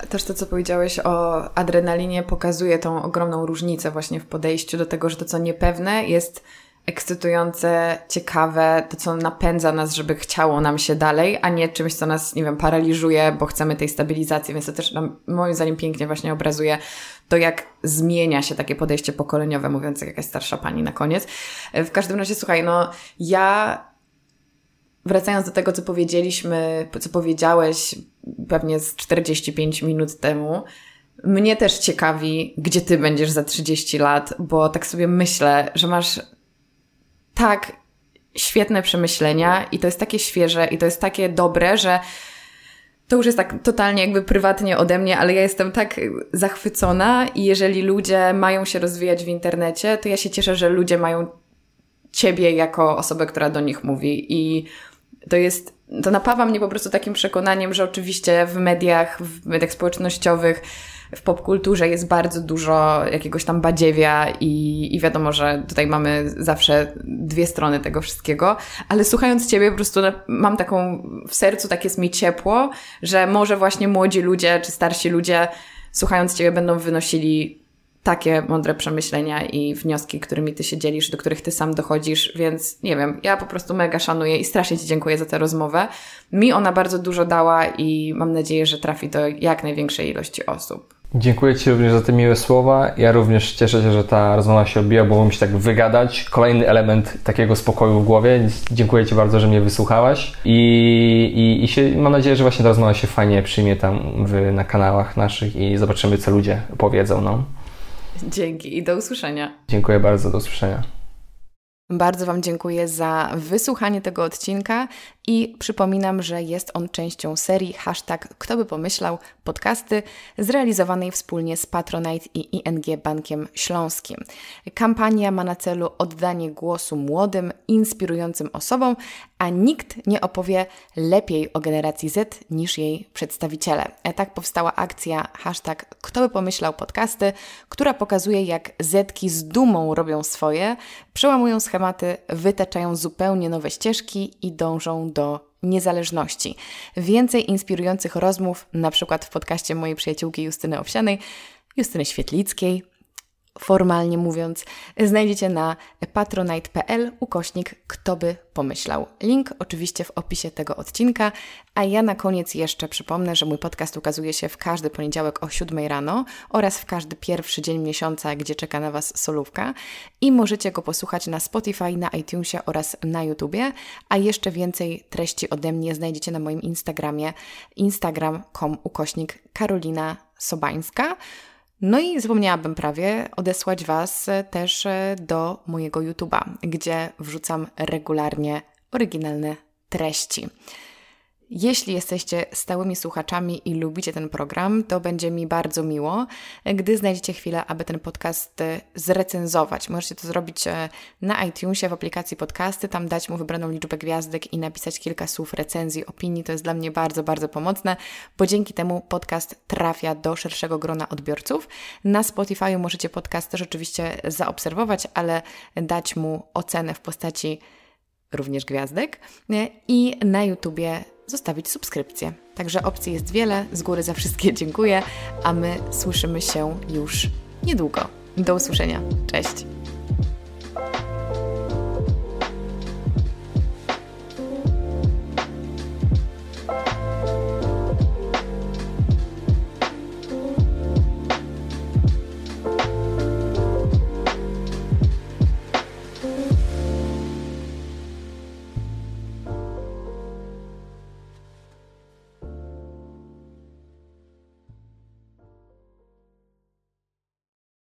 Też to, co powiedziałeś o adrenalinie, pokazuje tą ogromną różnicę właśnie w podejściu do tego, że to, co niepewne, jest ekscytujące, ciekawe, to co napędza nas, żeby chciało nam się dalej, a nie czymś, co nas, nie wiem, paraliżuje, bo chcemy tej stabilizacji, więc to też nam, moim zdaniem pięknie właśnie obrazuje to, jak zmienia się takie podejście pokoleniowe, mówiąc jak jakaś starsza pani na koniec. W każdym razie, słuchaj, no ja wracając do tego, co powiedzieliśmy, co powiedziałeś pewnie z 45 minut temu, mnie też ciekawi, gdzie ty będziesz za 30 lat, bo tak sobie myślę, że masz tak świetne przemyślenia i to jest takie świeże i to jest takie dobre, że to już jest tak totalnie jakby prywatnie ode mnie, ale ja jestem tak zachwycona i jeżeli ludzie mają się rozwijać w internecie, to ja się cieszę, że ludzie mają ciebie jako osobę, która do nich mówi. I to jest, to napawa mnie po prostu takim przekonaniem, że oczywiście w mediach, w mediach społecznościowych w popkulturze jest bardzo dużo jakiegoś tam badziewia i, i wiadomo, że tutaj mamy zawsze dwie strony tego wszystkiego, ale słuchając Ciebie po prostu mam taką w sercu, tak jest mi ciepło, że może właśnie młodzi ludzie czy starsi ludzie słuchając Ciebie będą wynosili takie mądre przemyślenia i wnioski, którymi ty się dzielisz, do których ty sam dochodzisz, więc nie wiem, ja po prostu mega szanuję i strasznie ci dziękuję za tę rozmowę. Mi ona bardzo dużo dała i mam nadzieję, że trafi do jak największej ilości osób. Dziękuję Ci również za te miłe słowa. Ja również cieszę się, że ta rozmowa się odbija, bo mi się tak wygadać. Kolejny element takiego spokoju w głowie. Dziękuję Ci bardzo, że mnie wysłuchałaś i, i, i się, mam nadzieję, że właśnie ta rozmowa się fajnie przyjmie tam w, na kanałach naszych i zobaczymy, co ludzie powiedzą. No. Dzięki i do usłyszenia. Dziękuję bardzo, do usłyszenia. Bardzo Wam dziękuję za wysłuchanie tego odcinka i przypominam, że jest on częścią serii hashtag Kto by pomyślał podcasty zrealizowanej wspólnie z Patronite i ING Bankiem Śląskim. Kampania ma na celu oddanie głosu młodym, inspirującym osobom, a nikt nie opowie lepiej o generacji Z niż jej przedstawiciele. Tak powstała akcja hashtag Kto by pomyślał podcasty, która pokazuje jak Zetki z dumą robią swoje, przełamują schematy, wytaczają zupełnie nowe ścieżki i dążą do niezależności. Więcej inspirujących rozmów, na przykład w podcaście mojej przyjaciółki Justyny Owsianej, Justyny Świetlickiej, formalnie mówiąc, znajdziecie na patronite.pl ukośnik kto by pomyślał. Link oczywiście w opisie tego odcinka, a ja na koniec jeszcze przypomnę, że mój podcast ukazuje się w każdy poniedziałek o 7 rano oraz w każdy pierwszy dzień miesiąca, gdzie czeka na Was solówka i możecie go posłuchać na Spotify, na iTunesie oraz na YouTubie, a jeszcze więcej treści ode mnie znajdziecie na moim Instagramie instagram.com ukośnik Karolina Sobańska. No i zapomniałabym prawie odesłać Was też e, do mojego YouTube'a, gdzie wrzucam regularnie oryginalne treści. Jeśli jesteście stałymi słuchaczami i lubicie ten program, to będzie mi bardzo miło, gdy znajdziecie chwilę, aby ten podcast e, zrecenzować. Możecie to zrobić e, na iTunesie w aplikacji podcasty, tam dać mu wybraną liczbę gwiazdek i napisać kilka słów recenzji, opinii. To jest dla mnie bardzo, bardzo pomocne, bo dzięki temu podcast trafia do szerszego grona odbiorców. Na Spotify możecie podcast też oczywiście zaobserwować, ale dać mu ocenę w postaci również gwiazdek i na YouTubie zostawić subskrypcję. Także opcji jest wiele, z góry za wszystkie dziękuję, a my słyszymy się już niedługo. Do usłyszenia. Cześć!